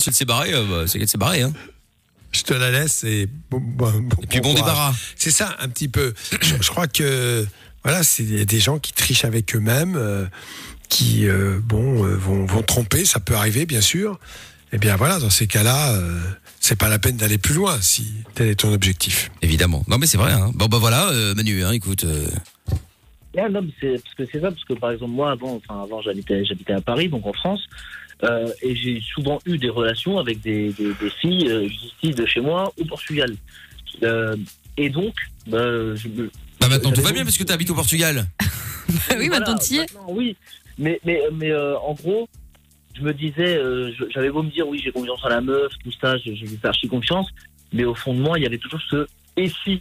si elle s'est barrée, euh, bah, c'est qu'elle s'est barrée. Hein. Je te la laisse et bon, bon- Et puis bon débarras. C'est ça, un petit peu. Je, je crois que voilà, c'est des gens qui trichent avec eux-mêmes, euh, qui euh, bon euh, vont, vont tromper, ça peut arriver bien sûr. Et bien voilà, dans ces cas-là, euh, c'est pas la peine d'aller plus loin si tel est ton objectif. Évidemment. Non mais c'est vrai. Hein. Bon bah voilà, euh, Manu. Hein, écoute. euh, non, mais c'est parce que c'est ça, parce que par exemple moi avant, enfin avant j'habitais j'habitais à Paris, donc en France, euh, et j'ai souvent eu des relations avec des, des, des filles euh, ici de chez moi au Portugal. Euh, et donc, bah, je me- Bah maintenant tout va bien parce que tu habites au Portugal. oui, maintenant t'y es. maintenant, oui, mais mais mais euh, en gros, je me disais, euh, j'avais beau me dire oui j'ai confiance en la meuf, tout ça, je, je lui fais archi confiance, mais au fond de moi il y avait toujours ce et si?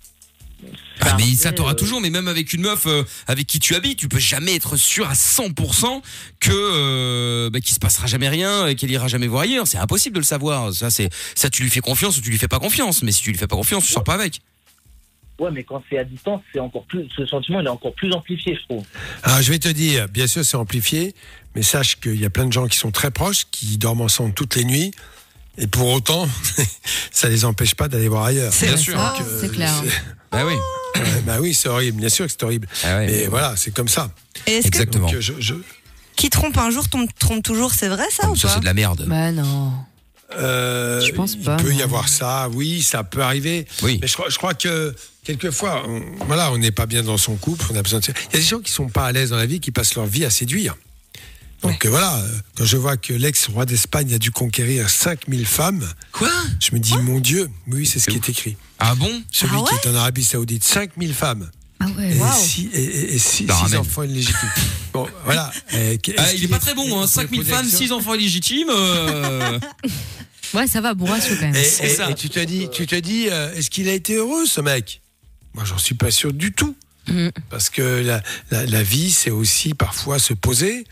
Ah, mais ça t'aura toujours, mais même avec une meuf euh, avec qui tu habites, tu peux jamais être sûr à 100% que euh, bah, qu'il se passera jamais rien et qu'elle ira jamais voir ailleurs. C'est impossible de le savoir. Ça, c'est ça, tu lui fais confiance ou tu lui fais pas confiance. Mais si tu lui fais pas confiance, tu sors pas avec. Ouais, mais quand c'est à distance, c'est encore plus, ce sentiment il est encore plus amplifié, je trouve. Alors, je vais te dire, bien sûr, c'est amplifié, mais sache qu'il y a plein de gens qui sont très proches, qui dorment ensemble toutes les nuits, et pour autant, ça les empêche pas d'aller voir ailleurs. C'est Bien sûr. euh, c'est clair. Bah oui. Bah oui, c'est horrible, bien sûr que c'est horrible. Ah ouais. Mais voilà, c'est comme ça. Et est-ce que Exactement. Donc, euh, je, je- qui trompe un jour tombe- trompe toujours, c'est vrai ça ou Ça pas c'est de la merde. Bah non. euh, Je pense pas, Il peut y avoir ça, oui, ça peut arriver. Oui. Mais je crois, je crois que quelquefois, on, voilà, on n'est pas bien dans son couple, on a besoin de. Il y a des gens qui sont pas à l'aise dans la vie, qui passent leur vie à séduire. Donc euh, voilà, euh, quand je vois que l'ex-roi d'Espagne a dû conquérir 5000 femmes, Quoi je me dis, mon Dieu, oui, c'est ce qui est écrit. Ah bon Celui Ah ouais qui est en Arabie Saoudite, 5000 femmes. Ah ouais. Et, Waouh. six, et, et- et six, six ramène. enfants illégitimes. Bon, voilà. Euh, Ah, il est pas très bon, hein. on peut 5000 poser la femmes, question 6 enfants illégitimes. euh, Ouais, ça va, bon ratio quand même. Et, C'est et- ça. et tu te dis, tu te dis, euh, est-ce qu'il a été heureux ce mec? Moi, j'en suis pas sûr du tout, Mm. parce que la, la- la vie, c'est aussi parfois se poser.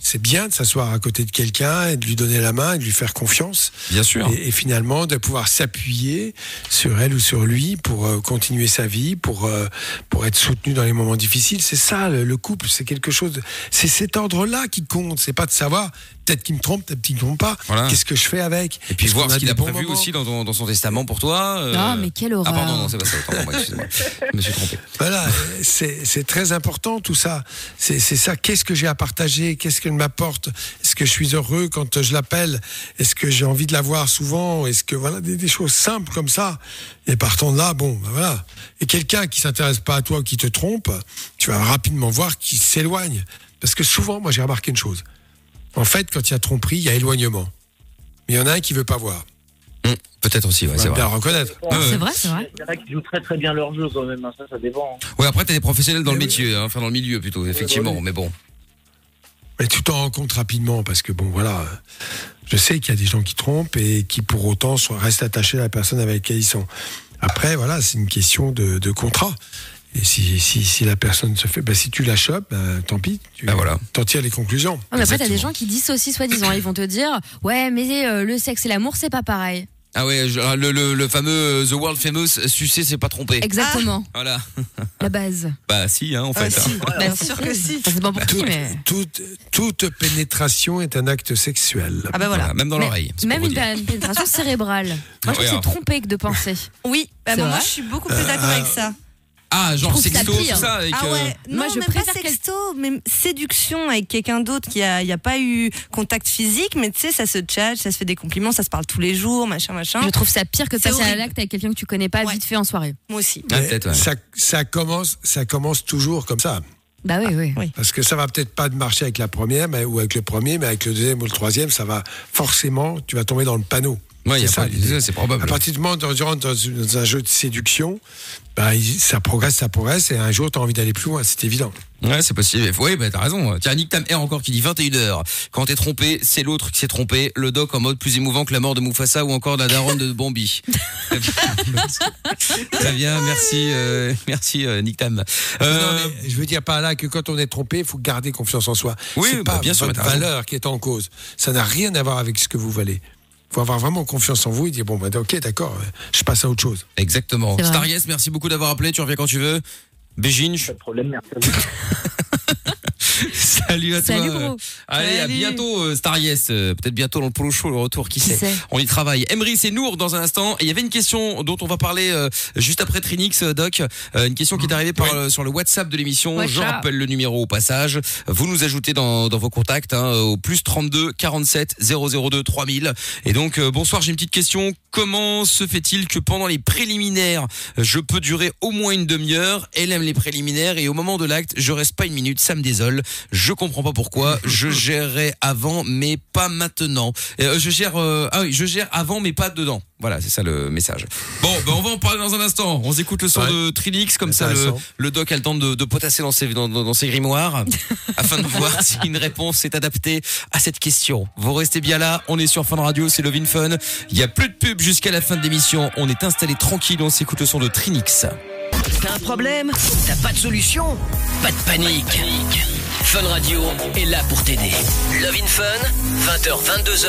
C'est bien de s'asseoir à côté de quelqu'un et de lui donner la main et de lui faire confiance. Bien sûr. Et, et finalement, de pouvoir s'appuyer sur elle ou sur lui pour euh, continuer sa vie, pour, euh, pour être soutenu dans les moments difficiles. C'est ça, le, le couple, c'est quelque chose. de- C'est cet ordre-là qui compte. C'est pas de savoir, peut-être qu'il me trompe, peut-être qu'il me trompe pas. Voilà. Qu'est-ce que je fais avec Et puis Est-ce voir ce qu'il a prévu aussi dans, son testament pour toi. euh, Non, mais quelle Ah horreur. pardon, non, c'est pas ça. Autant moi, excusez-moi. Je me suis trompé. Voilà, c'est c'est très important tout ça. C'est c'est ça. Qu'est-ce que j'ai à partager? Qu'est-ce qu'elle m'apporte? Est-ce que je suis heureux quand je l'appelle? Est-ce que j'ai envie de la voir souvent? Est-ce que voilà des, des choses simples comme ça Et partant de là, bon, ben voilà. Et quelqu'un qui s'intéresse pas à toi ou qui te trompe, tu vas rapidement voir qu'il s'éloigne. Parce que souvent, moi, j'ai remarqué une chose. En fait, quand il y a tromperie, il y a éloignement. Mais il y en a un qui veut pas voir. Hum, Peut-être aussi, ouais, c'est vrai. reconnaître. Ouais. C'est vrai, c'est vrai. Il y en a qui jouent très très bien leur jeu quand même, hein, ça, ça dépend. hein. Ouais, après, t'as des professionnels dans le oui. métier, hein, enfin dans le milieu plutôt, effectivement, mais bon. Mais tu t'en rends compte rapidement parce que bon voilà, je sais qu'il y a des gens qui trompent et qui pour autant restent attachés à la personne avec laquelle ils sont. Après voilà, c'est une question de, de contrat. Et si, si, si la personne se fait, bah, si tu la chopes, bah, tant pis, tu Bah voilà. t'en tires les conclusions. Ouais, mais après, t'as des gens qui dissocient soi-disant. Ils vont te dire, ouais, mais euh, le sexe et l'amour, c'est pas pareil. Ah ouais, je- le, le, le fameux euh, The World Famous, sucer, c'est pas trompé. Exactement. Voilà. La base. Bah si, hein, en fait. Ah, si, hein. bien sûr que si. Enfin, c'est pas pour qui, Toute, mais. toute, toute pénétration est un acte sexuel. Ah bah voilà. Voilà, même dans l'oreille. Même une dire. pénétration cérébrale. Moi, je trouve que c'est trompé que de penser. Oui, bah, moi, je suis beaucoup plus d'accord avec ça. Ah, genre sexto, tout ça avec. Ah euh, ouais, non, Moi, je même préfère pas sexto, mais séduction avec quelqu'un d'autre qui a, y a pas eu contact physique, mais tu sais, ça se tchatche, ça se fait des compliments, ça se parle tous les jours, machin, machin. Je trouve ça pire que de C'est passer à l'acte avec quelqu'un que tu connais pas Ouais. vite fait en soirée. Moi aussi. Ah, ouais. ça, ça, commence, ça commence toujours comme ça. Bah oui, oui. Oui. Parce que ça va peut-être pas marcher avec la première mais, ou avec le premier, mais avec le deuxième ou le troisième, ça va forcément, tu vas tomber dans le panneau. Ouais, C'est probable. À partir du moment où tu rentres dans, un jeu de séduction, bah, ça progresse, ça progresse, et un jour, tu as envie d'aller plus loin, c'est évident. Ouais, c'est possible. Oui, bah t'as raison. Tiens, Nick Tam R encore qui dit 21h. Quand t'es trompé, c'est l'autre qui s'est trompé. Le doc en mode plus émouvant que la mort de Mufasa ou encore la daronne de Bambi. Très bien, merci, euh, merci euh, Nick Tam. Euh, Non, mais je veux dire par là que quand on est trompé, il faut garder confiance en soi. Oui, c'est bah, pas bien sûr, votre valeur qui est en cause. Ça n'a rien à voir avec ce que vous valez. Il faut avoir vraiment confiance en vous et dire bon, bah, ok, d'accord, je passe à autre chose. Exactement. Star Yes, merci beaucoup d'avoir appelé. Tu reviens quand tu veux. Bégine, Pas de problème, merci à vous. Salut à Salut, toi. gros. Allez, à bientôt, euh, Star Yes. Euh, Peut-être bientôt dans le polo show, le retour, qui, Qui sait. sait On y travaille. Emery, c'est Nour dans un instant. Et il y avait une question dont on va parler euh, juste après Trinix, Doc. Euh, une question qui est arrivée par, euh, sur le WhatsApp de l'émission. Je rappelle le numéro au passage. Vous nous ajoutez dans, dans vos contacts hein, au plus 32 47 002 3000. Et donc, euh, bonsoir, j'ai une petite question. Comment se fait-il que pendant les préliminaires, je peux durer au moins une demi-heure Elle aime les préliminaires et au moment de l'acte, je reste pas une minute. Ça me désole. Je comprends pas pourquoi. Je gérerai avant, mais pas maintenant. Euh, je gère, euh, ah oui, je gère avant, mais pas dedans. Voilà, c'est ça le message. Bon, ben on va en parler dans un instant. On s'écoute le son Ouais. de Trilix, comme ça le, doc a le temps de, de potasser dans ses, dans, dans- dans ses grimoires, afin de voir si une réponse est adaptée à cette question. Vous restez bien là, on est sur Fun Radio, c'est Love in Fun. Il y a plus de pub jusqu'à la fin de l'émission. On est installé tranquille, on s'écoute le son de Trinix. T'as un problème? T'as pas de solution? Pas de panique. Fun Radio est là pour t'aider. Love in Fun, 20h, 22h,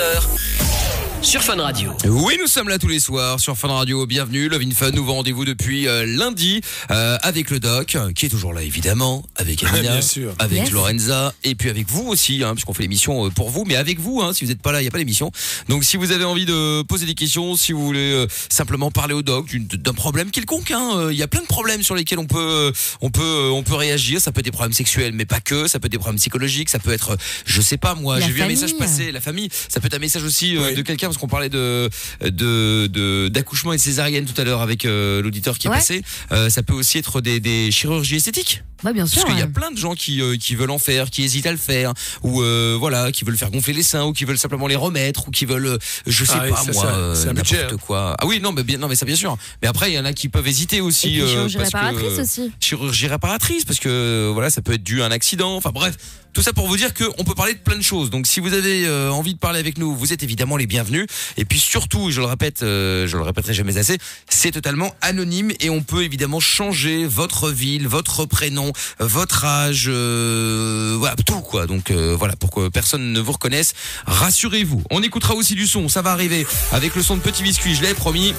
sur Fun Radio. Oui, nous sommes là tous les soirs sur Fun Radio. Bienvenue, Love in Fun. Nouveau rendez-vous depuis euh, lundi euh, avec le doc, qui est toujours là évidemment, avec Amina, Bien sûr. avec Yes. Lorenza, et puis avec vous aussi, hein, puisqu'on fait l'émission euh, pour vous, mais avec vous. Hein, si vous n'êtes pas là, il n'y a pas d'émission. Donc, si vous avez envie de poser des questions, si vous voulez euh, simplement parler au doc d'une- d'un problème quelconque, hein, euh, il y a plein de problèmes sur lesquels on peut, euh, on peut, euh, on peut réagir. Ça peut être des problèmes sexuels, mais pas que. Ça peut être des problèmes psychologiques. Ça peut être, je sais pas moi, j'ai vu un message passer, la famille. Ça peut être un message aussi euh, Oui. de quelqu'un parce qu'on parlait de de de- d'accouchement et de césarienne tout à l'heure avec euh, l'auditeur qui est Ouais. passé. Euh, ça peut aussi être des, des chirurgies esthétiques. Ouais, bien sûr. Parce qu'il y a plein de gens qui, euh, qui veulent en faire, qui hésitent à le faire, ou euh, voilà, qui veulent faire gonfler les seins, ou qui veulent simplement les remettre, ou qui veulent, je sais Ah oui, pas ça, moi, n'importe hein. quoi. Ah oui, non, mais bien, non, mais ça bien sûr. Mais après, il y en a qui peuvent hésiter Et aussi. puis, euh, chirurgie que- réparatrice aussi. chirurgie réparatrice parce que voilà ça peut être dû à un accident enfin bref tout ça pour vous dire qu'on peut parler de plein de choses. Donc si vous avez euh, envie de parler avec nous vous êtes évidemment les bienvenus. Et puis surtout je le répète euh, je le répéterai jamais assez c'est totalement anonyme et on peut évidemment changer votre ville votre prénom votre âge euh, voilà tout quoi. Donc euh, voilà pour que personne ne vous reconnaisse rassurez-vous. On écoutera aussi du son ça va arriver avec le son de Petit Biscuit je l'ai promis.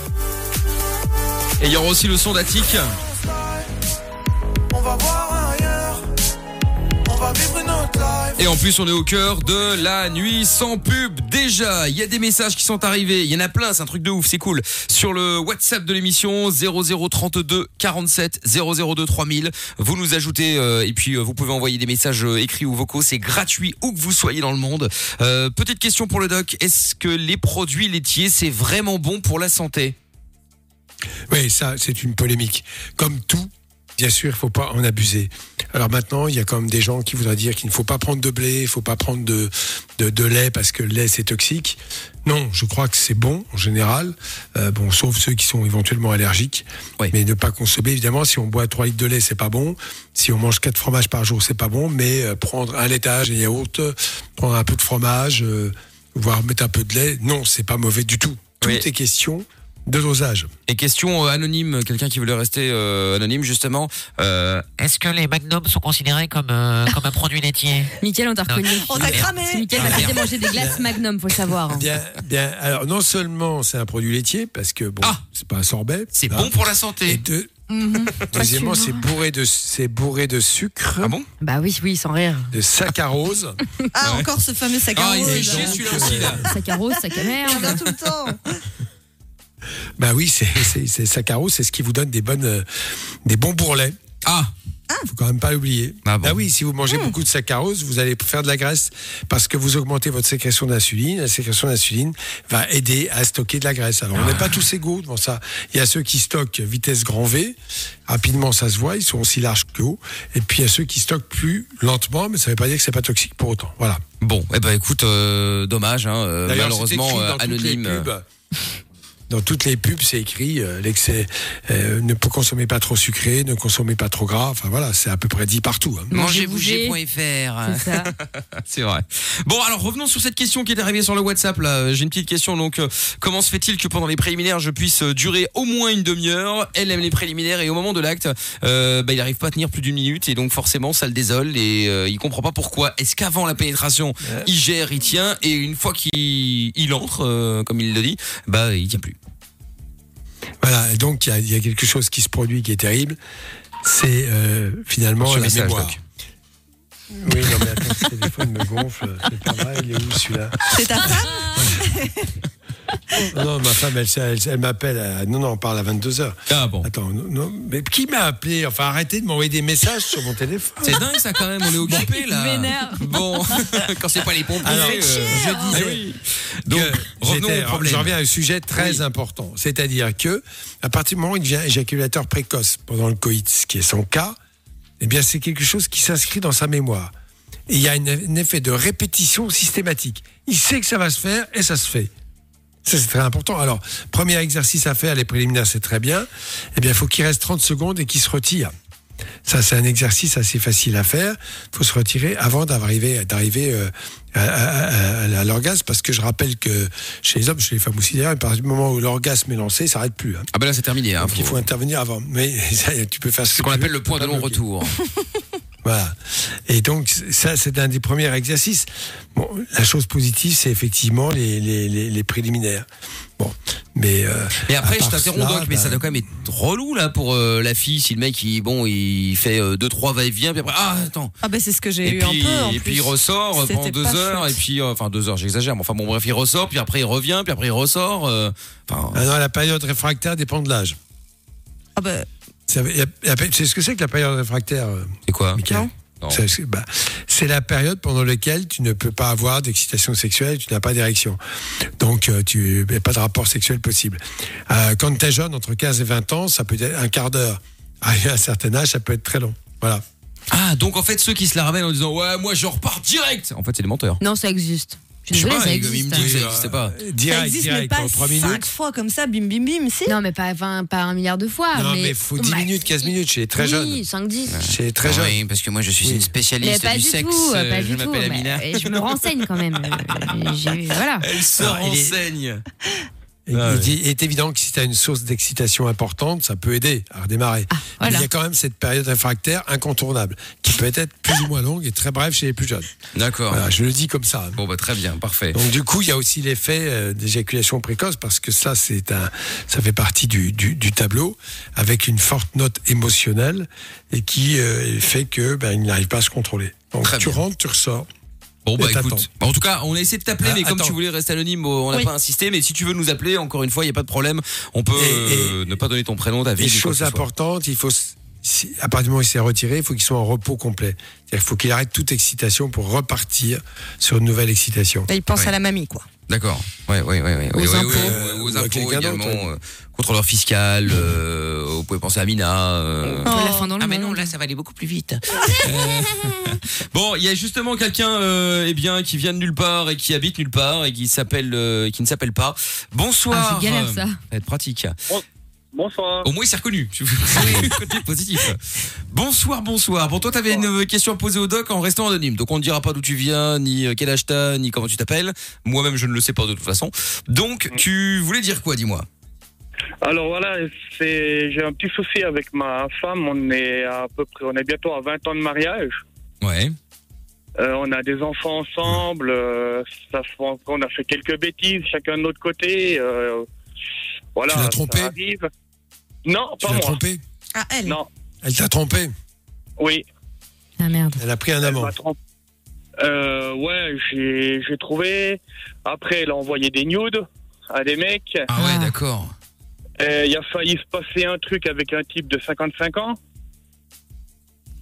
Et il y aura aussi le son d'Attic. On va voir ailleurs. On va. Et en plus, on est au cœur de la nuit sans pub. Déjà, il y a des messages qui sont arrivés. Il y en a plein, c'est un truc de ouf, c'est cool. Sur le WhatsApp de l'émission 0032 47 002 3000, vous nous ajoutez euh, et puis euh, vous pouvez envoyer des messages euh, écrits ou vocaux. C'est gratuit où que vous soyez dans le monde. Petite question pour le doc est-ce que les produits laitiers c'est vraiment bon pour la santé? Oui, ça, c'est une polémique. Comme tout, bien sûr, il faut pas en abuser. Alors maintenant, il y a quand même des gens qui voudraient dire qu'il ne faut pas prendre de blé, il faut pas prendre de, de, de lait parce que le lait, c'est toxique. Non, je crois que c'est bon en général, euh, bon, sauf ceux qui sont éventuellement allergiques. Oui. Mais ne pas consommer, évidemment, si on boit 3 litres de lait, c'est pas bon. Si on mange 4 fromages par jour, c'est pas bon. Mais euh, prendre un laitage et yaourt, prendre un peu de fromage, euh, voire mettre un peu de lait, non, c'est pas mauvais du tout. Tout Oui. est question de dosage. Et question euh, anonyme, quelqu'un qui voulait rester euh, anonyme justement. Euh, Est-ce que les magnums sont considérés comme, euh, comme un produit laitier Mickaël, on t'a reconnu. On t'a cramé. C'est Mickaël Ah, fait manger des glaces Magnum, faut le savoir. hein. Bien, bien. Alors, non seulement c'est un produit laitier, parce que bon, Ah c'est pas un sorbet. c'est hein. bon pour la Et santé. deux, Mhm. deuxièmement, c'est bourré de, c'est bourré de sucre, Ah bon? Bah oui, oui, sans rire. de saccharose. Ah, Ouais. encore ce fameux sac Ah, à il rose. chier celui-là aussi là. Sac à rose, sac à Il revient merde. tout le temps. Bah oui, c'est, c'est, c'est saccharose, c'est ce qui vous donne des bonnes, euh, des bons bourrelets. Ah Faut quand même pas l'oublier. Ah bon. oui, si vous mangez beaucoup de saccharose, vous allez faire de la graisse parce que vous augmentez votre sécrétion d'insuline. La sécrétion d'insuline va aider à stocker de la graisse. Alors, on n'est pas tous égaux devant ça. Il y a ceux qui stockent vitesse grand V. Rapidement, ça se voit. Ils sont aussi larges que haut. Et puis, il y a ceux qui stockent plus lentement, mais ça ne veut pas dire que c'est pas toxique pour autant. Voilà. Bon, eh ben écoute, euh, dommage, hein, euh, D'ailleurs, malheureusement euh, anonyme. Dans toutes les pubs, c'est écrit euh, l'excès, euh, ne consommez pas trop sucré, ne consommez pas trop gras. Enfin voilà, c'est à peu près dit partout. hein. Mangezbouger.fr. C'est vrai. Bon, alors revenons sur cette question qui est arrivée sur le WhatsApp. Là, j'ai une petite question. Donc, euh, comment se fait-il que pendant les préliminaires, je puisse durer au moins une demi-heure? Elle aime les préliminaires et au moment de l'acte, euh, bah, il n'arrive pas à tenir plus d'une minute et donc forcément, ça le désole et euh, il comprend pas pourquoi. Est-ce qu'avant la pénétration, il gère, il tient et une fois qu'il il entre, euh, comme il le dit, bah il tient plus? Voilà, donc il y a- il y, a quelque chose qui se produit qui est terrible, c'est euh, finalement Ce la message, mémoire. Doc. Oui, non, mais attends, ce téléphone me gonfle. C'est pas vrai, il est où celui-là? C'est ta femme? Non, non, ma femme, elle, elle, elle m'appelle. à- Non, non, on parle à 22h. Ah bon. Attends, non, non, mais qui m'a appelé? Enfin, arrêtez de m'envoyer des messages sur mon téléphone. C'est dingue ça quand même, on est occupé là. m'énerve. Bon, quand c'est pas les pompiers. Alors, euh, je disais oui. Donc, que revenons au problème. Je reviens à un sujet très Oui. important. C'est-à-dire que, à partir du moment où il devient éjaculateur précoce pendant le coït, ce qui est son cas, eh bien, c'est quelque chose qui s'inscrit dans sa mémoire. Et il y a un effet de répétition systématique. Il sait que ça va se faire et ça se fait. Ça, c'est très important. Alors, premier exercice à faire, les préliminaires, c'est très bien. Eh bien, il faut qu'il reste 30 secondes et qu'il se retire. Ça, c'est un exercice assez facile à faire. Il faut se retirer avant d'arriver, euh, à, à- à- à l'orgasme, parce que je rappelle que chez les hommes, chez les femmes aussi d'ailleurs, à partir du moment où l'orgasme est lancé, ça s'arrête plus. hein. Ah ben là c'est terminé. Hein, Donc, il faut intervenir avant. Mais ça, tu peux faire ce qu'on veux, appelle le point de bloquer. retour. Voilà. Et donc, ça, c'est un des premiers exercices. Bon, la chose positive, c'est effectivement les, les, les, les préliminaires. Bon, mais. euh, Et après, je t'interromps Doc, mais ça bah, doit quand même être relou là pour euh, la fille si le mec il bon il fait euh, deux trois va-et-vient puis après ah attends Ah bah c'est ce que j'ai et eu puis un peu. en et puis il ressort euh, pendant deux heures chouette. et puis euh, enfin deux heures j'exagère mais enfin bon bref il ressort puis après il revient puis après il ressort euh, enfin ah non, la période réfractaire dépend de l'âge. Ah bah, Ça veut- y a- y a- C'est ce que c'est que la période réfractaire, euh, c'est quoi Michael Non. Non. C'est c'est- bah, c'est la période pendant laquelle tu ne peux pas avoir d'excitation sexuelle, tu n'as pas d'érection. Donc, euh, tu n'as pas de rapport sexuel possible. Euh, quand tu es jeune, entre 15 et 20 ans, ça peut être un quart d'heure. À un certain âge, ça peut être très long. Voilà. ah donc en fait ceux qui se la ramènent en disant ouais moi je repars direct en fait c'est des menteurs Non, ça existe. Je suis désolée, pas, ça existe. pas Euh, ça Direct, existe, mais direct, pas en 3 cinq minutes. fois comme ça, bim bim bim, si Non, mais pas, enfin, pas un milliard de fois. Non, mais mais faut 10 Bah, minutes, 15 minutes, chez les très oui, jeunes. 5, 10. Chez les très jeunes. oui parce que moi je suis Oui. une Mais spécialiste pas du du sexe tout, euh, pas je m'appelle Amina euh, je me renseigne quand même. Voilà. elle se renseigne Et Ah il est- est évident que si tu as une source d'excitation importante, ça peut aider à redémarrer. Voilà. il y a quand même cette période réfractaire incontournable, qui peut être plus ou moins longue et très brève chez les plus jeunes. d'accord Voilà, je le dis comme ça. bon bah très bien parfait Donc du coup, il y a aussi l'effet euh, d'éjaculation précoce parce que ça, c'est un, ça fait partie du, du, du tableau avec une forte note émotionnelle et qui euh, fait que ben, il n'arrive pas à se contrôler. Donc Très tu bien. rentres, tu ressors. Bon bah écoute, en tout cas, on a essayé de t'appeler, Ah, mais comme attends. tu voulais rester anonyme, on n'a Oui. pas insisté. Mais si tu veux nous appeler, encore une fois, il n'y a pas de problème. On peut Et- euh, ne pas donner ton prénom, ta quoi chose importante, il faut, à partir du moment où il s'est retiré, il faut qu'il soit en repos complet. Qu'il faut qu'il arrête toute excitation pour repartir sur une nouvelle excitation. Là, il pense Ouais. à la mamie, quoi. D'accord. Ouais, ouais, ouais, ouais. Aux Oui, oui, impôts. oui, oui, aux impôts quelqu'un également. euh, contrôleur fiscal. euh, vous pouvez penser à Mina. euh. Oh. La fin dans le Ah mais non, là ça va aller beaucoup plus vite. Bon, il y a justement quelqu'un, euh, eh bien, qui vient de nulle part et qui habite nulle part et qui s'appelle, euh, qui ne s'appelle pas. Bonsoir. Ah, c'est galère, ça. va être pratique. Bonsoir. Au moins, il s'est reconnu. Côté positif. Bonsoir, bonsoir. Bon, toi, t'avais une question à poser au doc en restant anonyme. Donc, on ne dira pas d'où tu viens, ni euh, quel âge t'as, ni comment tu t'appelles. Moi-même, je ne le sais pas de toute façon. Donc, tu voulais dire quoi, dis-moi? Alors voilà, j'ai un petit souci avec ma femme. On est à peu près, on est bientôt à 20 ans de mariage. Ouais. Euh, on a des enfants ensemble. euh, ça on a fait quelques bêtises chacun de notre côté. euh, voilà. Tu l'as ça trompé arrive. Non, Tu pas l'as moi. trompé Ah, elle Non. Elle t'a trompé Oui. Ah merde. Elle a pris un elle amant. Euh, ouais, j'ai j'ai trouvé. Après, elle a envoyé des nudes à des mecs. Ah ouais, Ah. d'accord. Euh, Il a failli se passer un truc avec un type de 55 ans.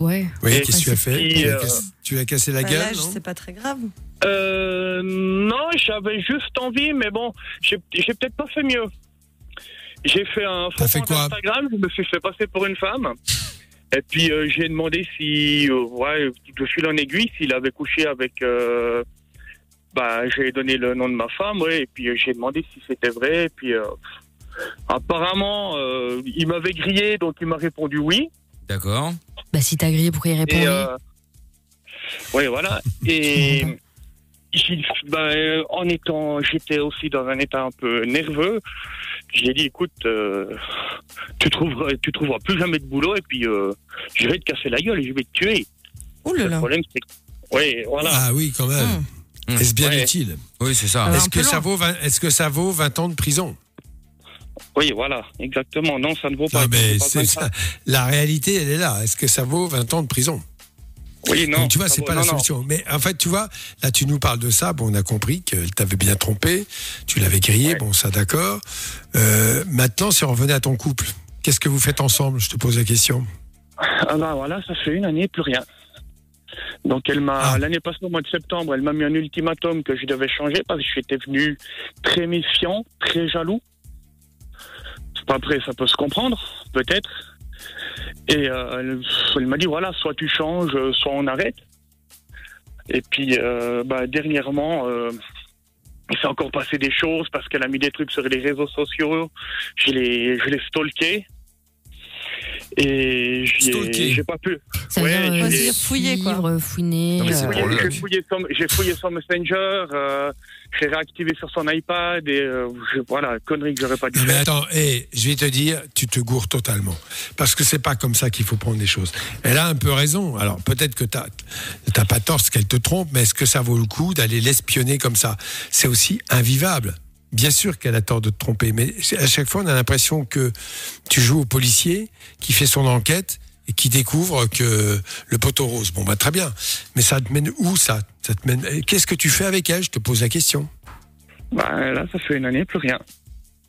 Ouais. Oui, Et qu'est-ce que tu as fait puis, tu, lui as euh, cassé, tu as cassé la Bah, gueule l'âge, non c'est pas très grave. Euh, non, j'avais juste envie, mais bon, j'ai j'ai peut-être pas fait mieux. J'ai fait un T'as faux fait quoi Instagram, je me suis fait passer pour une femme. Et puis euh, j'ai demandé si, euh, ouais, de fil en aiguille, s'il avait couché avec. euh, bah, j'ai donné le nom de ma femme, ouais, et puis euh, j'ai demandé si c'était vrai. Et puis euh, apparemment, euh, il m'avait grillé, donc il m'a répondu oui. D'accord. Bah, si t'as grillé, pourquoi il répond Et oui euh, ouais, voilà. Et ben, euh, en étant, j'étais aussi dans un état un peu nerveux. J'ai dit, écoute, euh, tu trouveras, tu trouveras plus jamais de boulot et puis euh, je vais te casser la gueule et je vais te tuer. Ouh là Le là. problème, c'est que, oui, voilà. Ah oui, quand même. Hum. Est-ce bien Ouais. utile? Oui, c'est ça. Est-ce que, ça vaut 20 est-ce que ça vaut 20 ans de prison? Oui, voilà, exactement. Non, ça ne vaut pas. Ah, mais pas ça. La réalité, elle est là. Est-ce que ça vaut 20 ans de prison? Oui, non. Donc, tu vois, ça c'est pas la non. solution. Mais en fait, tu vois, là, tu nous parles de ça. Bon, on a compris qu'elle t'avait bien trompé. Tu l'avais grillé. Bon, ça, d'accord. Euh, maintenant, si on revenait à ton couple, qu'est-ce que vous faites ensemble? Je te pose la question. Ah bah voilà, ça fait une année, plus rien. Donc elle m'a Ah. l'année passée au mois de septembre, elle m'a mis un ultimatum que je devais changer parce que j'étais venu très méfiant, très jaloux. Après, ça peut se comprendre, peut-être. Et euh, elle, m'a dit voilà, soit tu changes, soit on arrête. Et puis, euh, bah, dernièrement, euh, il s'est encore passé des choses parce qu'elle a mis des trucs sur les réseaux sociaux. Je l'ai, je l'ai stalké. Et j'ai pas pu. Ça veut Ouais, dire, j'ai- j'ai fouillé, quoi. fouiner. Euh, J'ai fouillé, son, j'ai fouillé son Messenger, euh, j'ai réactivé sur son iPad et euh, je- voilà, connerie que j'aurais pas dû mais attends, hé, je vais te dire, tu te gourres totalement. Parce que c'est pas comme ça qu'il faut prendre les choses. Elle a un peu raison. Alors peut-être que t'as t'as pas tort ce qu'elle te trompe, mais est-ce que ça vaut le coup d'aller l'espionner comme ça? C'est aussi invivable. Bien sûr qu'elle a tort de te tromper, mais à chaque fois on a l'impression que tu joues au policier qui fait son enquête et qui découvre que le poteau rose. Bon bah très bien, mais ça te mène où ça? Ça te mène. Qu'est-ce que tu fais avec elle? Je te pose la question. Bah, là, ça fait une année, plus rien.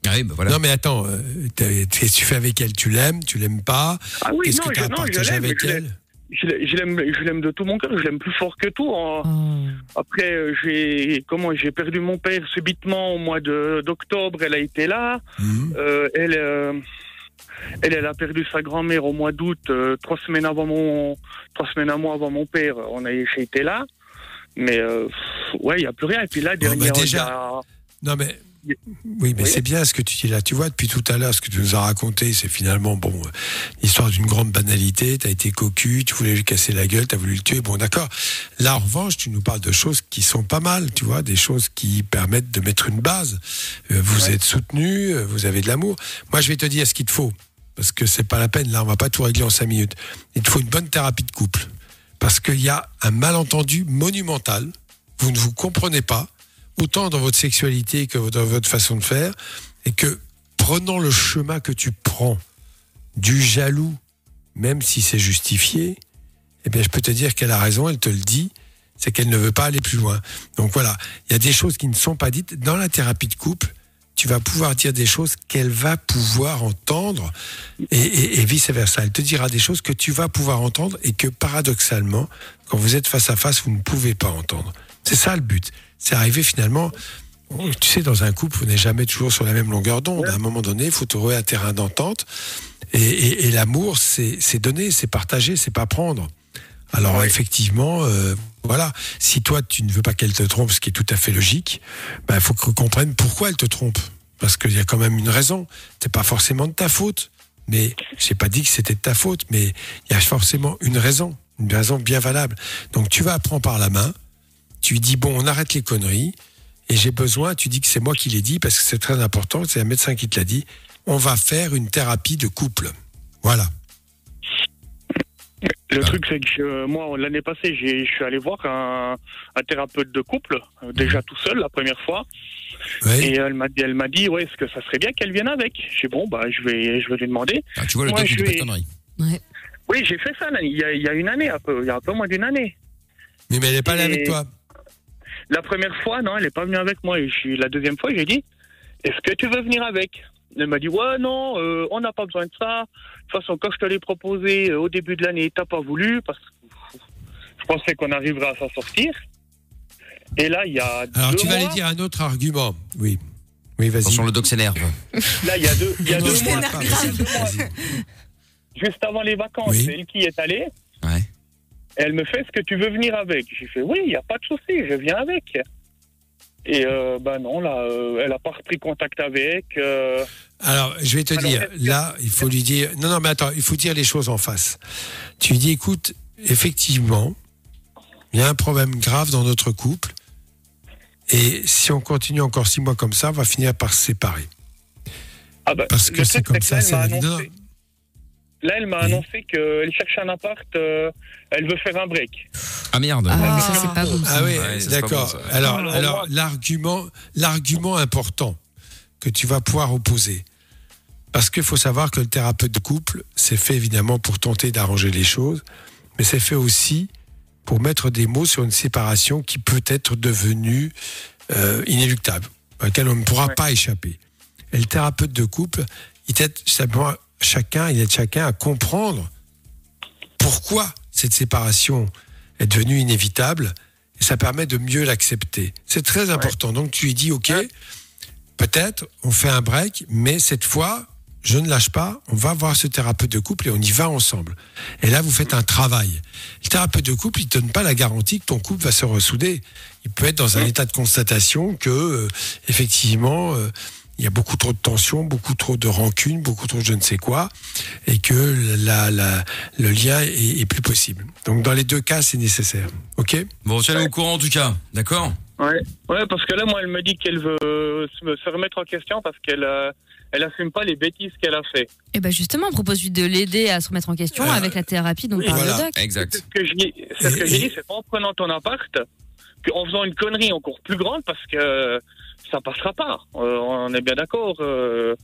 Ah oui, bah voilà. Non mais attends, euh, qu'est-ce que tu fais avec elle? Tu l'aimes? Tu l'aimes pas? Ah oui, Qu'est-ce non, que tu as partagé avec je elle? Je l'ai- je l'aime, je l'aime de tout mon cœur, je l'aime plus fort que tout. hein. Oh. Après, euh, j'ai comment j'ai perdu mon père subitement au mois de d'octobre. Elle a été là. Mhm. Euh, elle, euh, elle, elle a perdu sa grand-mère au mois d'août, euh, trois semaines avant mon, trois semaines à avant mon père. On a j'ai été là, mais euh, pff, ouais, il y a plus rien. Et puis là, Bon, bah, dernière, déjà- a- Non mais oui, mais Oui. c'est bien ce que tu dis là. Tu vois, depuis tout à l'heure, ce que tu nous as raconté, c'est finalement bon, euh, l'histoire d'une grande banalité. T'as été cocu, tu voulais lui casser la gueule, t'as voulu le tuer. Bon, d'accord. Là, en revanche, tu nous parles de choses qui sont pas mal. Tu vois, des choses qui permettent de mettre une base. Euh, vous Ouais. êtes soutenu, euh, vous avez de l'amour. Moi, je vais te dire ce qu'il te faut, parce que c'est pas la peine. Là, on va pas tout régler en cinq minutes. Il te faut une bonne thérapie de couple, parce qu'il y a un malentendu monumental. Vous ne vous comprenez pas autant dans votre sexualité que dans votre façon de faire, et que prenant le chemin que tu prends du jaloux, même si c'est justifié, eh bien, je peux te dire qu'elle a raison, elle te le dit, c'est qu'elle ne veut pas aller plus loin. Donc voilà, il y a des choses qui ne sont pas dites. Dans la thérapie de couple, tu vas pouvoir dire des choses qu'elle va pouvoir entendre et, et, et vice-versa. Elle te dira des choses que tu vas pouvoir entendre et que paradoxalement, quand vous êtes face à face, vous ne pouvez pas entendre. C'est ça le but. C'est arriver finalement. Tu sais, dans un couple, vous n'êtes jamais toujours sur la même longueur d'onde. À un moment donné, il faut trouver un terrain d'entente. Et, et- et l'amour, c'est donner, c'est partager, c'est pas prendre. Alors effectivement, euh, voilà, si toi tu ne veux pas qu'elle te trompe, ce qui est tout à fait logique, ben, il faut qu'on comprenne pourquoi elle te trompe. Parce qu'il y a quand même une raison. C'est pas forcément de ta faute. Mais j'ai pas dit que c'était de ta faute, mais il y a forcément une raison, une raison bien valable. Donc tu vas prendre par la main, tu lui dis bon, on arrête les conneries, et j'ai besoin, tu dis que c'est moi qui l'ai dit parce que c'est très important, c'est un médecin qui te l'a dit. On va faire une thérapie de couple. Voilà. Le truc, c'est que je- moi, l'année passée, j'ai- je suis allé voir un, un thérapeute de couple, euh, déjà tout seul, la première fois. Oui. Et elle m'a dit, elle m'a dit, ouais, est-ce que ça serait bien qu'elle vienne avec? J'ai dit, bon, bah, je vais, je vais lui demander. Ah, tu vois, le Moi, je vais- conneries. Oui, j'ai fait ça, il y a, il y a une année, un peu, il y a un peu moins d'une année. Mais, mais elle n'est pas là Et- avec toi. La première fois, non, elle n'est pas venue avec moi. Et je suis- la deuxième fois, j'ai dit, est-ce que tu veux venir avec? Elle m'a dit, ouais, non, euh, on n'a pas besoin de ça. De toute façon, quand je te l'ai proposé euh, au début de l'année, t'as pas voulu parce que je pensais qu'on arriverait à s'en sortir. Et là, il y a Alors deux tu vas mois, aller dire un autre argument. Oui. Oui, vas-y. Attention, le doc s'énerve. là, il y a deux, il y a Non, deux mois, juste avant les vacances, Oui. c'est elle qui est allée. Elle me fait, est-ce que tu veux venir avec J'ai fait, oui, il n'y a pas de souci, je viens avec. Et euh, ben non, là, euh, elle a pas repris contact avec. euh, Alors, je vais te Alors, dire, là, il faut lui dire. Non, non, mais attends, il faut dire les choses en face. Tu lui dis, écoute, effectivement, il y a un problème grave dans notre couple. Et si on continue encore six mois comme ça, on va finir par se séparer. Ah bah, Parce que c'est comme ça, c'est la vie. Là, elle m'a annoncé qu'elle cherche un appart, euh, elle veut faire un break. Ah merde. Ah, Ah. ça, c'est pas bon. Ah oui, Ouais, d'accord. bon, alors, Ah, alors l'argument, l'argument important que tu vas pouvoir opposer, parce qu'il faut savoir que le thérapeute de couple, c'est fait évidemment pour tenter d'arranger les choses, mais c'est fait aussi pour mettre des mots sur une séparation qui peut être devenue euh, inéluctable, à laquelle on ne pourra pas échapper. Et le thérapeute de couple, il aide simplement chacun, il aide chacun à comprendre pourquoi cette séparation est devenue inévitable et ça permet de mieux l'accepter. C'est très important. Donc tu lui dis, OK, peut-être on fait un break, mais cette fois, je ne lâche pas, on va voir ce thérapeute de couple et on y va ensemble. Et là, vous faites un travail. Le thérapeute de couple, il ne donne pas la garantie que ton couple va se ressouder. Il peut être dans un état de constatation que, euh, effectivement, euh, il y a beaucoup trop de tension, beaucoup trop de rancune, beaucoup trop de je ne sais quoi, et que la, la- le lien est, est plus possible. Donc, dans les deux cas, c'est nécessaire. OK? Bon, tiens au courant en tout cas, d'accord? Ouais. ouais, parce que là, moi, elle me dit qu'elle veut se, se remettre en question parce qu'elle euh, elle assume pas les bêtises qu'elle a fait. Et ben justement, propose-lui de l'aider à se remettre en question Euh, avec la thérapie dont oui, parle voilà. le doc. Exact. Ce que je dis- c'est ce que j'ai dit, c'est pas en prenant ton appart, qu'en faisant une connerie encore plus grande parce que ça passera pas. Euh, on est bien d'accord. Euh,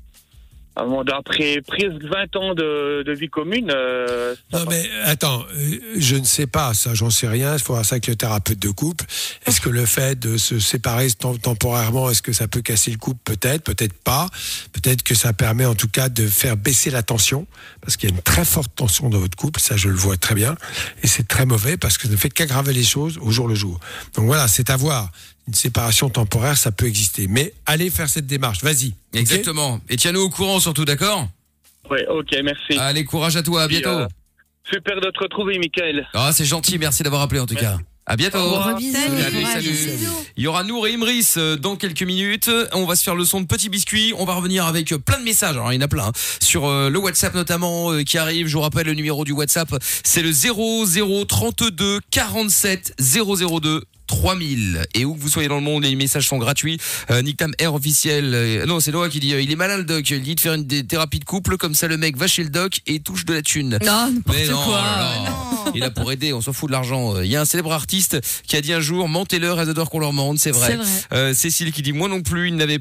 après presque 20 ans de, de vie commune, euh, Non, mais attends, euh, je ne sais pas, ça, j'en sais rien. Il faut voir ça avec le thérapeute de couple. Est-ce que le fait de se séparer tem- temporairement, est-ce que ça peut casser le couple? Peut-être, peut-être pas. Peut-être que ça permet en tout cas de faire baisser la tension, parce qu'il y a une très forte tension dans votre couple, ça je le vois très bien. Et c'est très mauvais parce que ça ne fait qu'aggraver les choses au jour le jour. Donc voilà, c'est à voir. Une séparation temporaire, ça peut exister. Mais allez faire cette démarche, vas-y. Exactement. Et tiens-nous au courant surtout, d'accord Ouais, ok, merci. Allez, courage à toi, à bientôt. euh, super de te retrouver, Michael. Ah, c'est gentil, merci d'avoir appelé en tout cas. À bientôt. Salut, courage. salut. Il y aura Nour et Imris euh, dans quelques minutes. On va se faire le son de Petit Biscuit. On va revenir avec euh, plein de messages. Alors, il y en a plein. hein. Sur euh, le WhatsApp notamment euh, qui arrive. Je vous rappelle le numéro du WhatsApp. C'est le 0032 47 002 3000 et où que vous soyez dans le monde les messages sont gratuits euh, Nick Tam Air officiel euh, non c'est Noah qui dit euh, il est malin le doc il dit de faire une des thérapies de couple comme ça le mec va chez le doc et touche de la thune Non, n'importe mais non, quoi. alors, il a pour aider, on s'en fout de l'argent. Il y a un célèbre artiste qui a dit un jour, mentez-leur, elles adorent qu'on leur mente, c'est vrai. Vrai. Euh, Cécile qui dit, moi non plus, il n'avait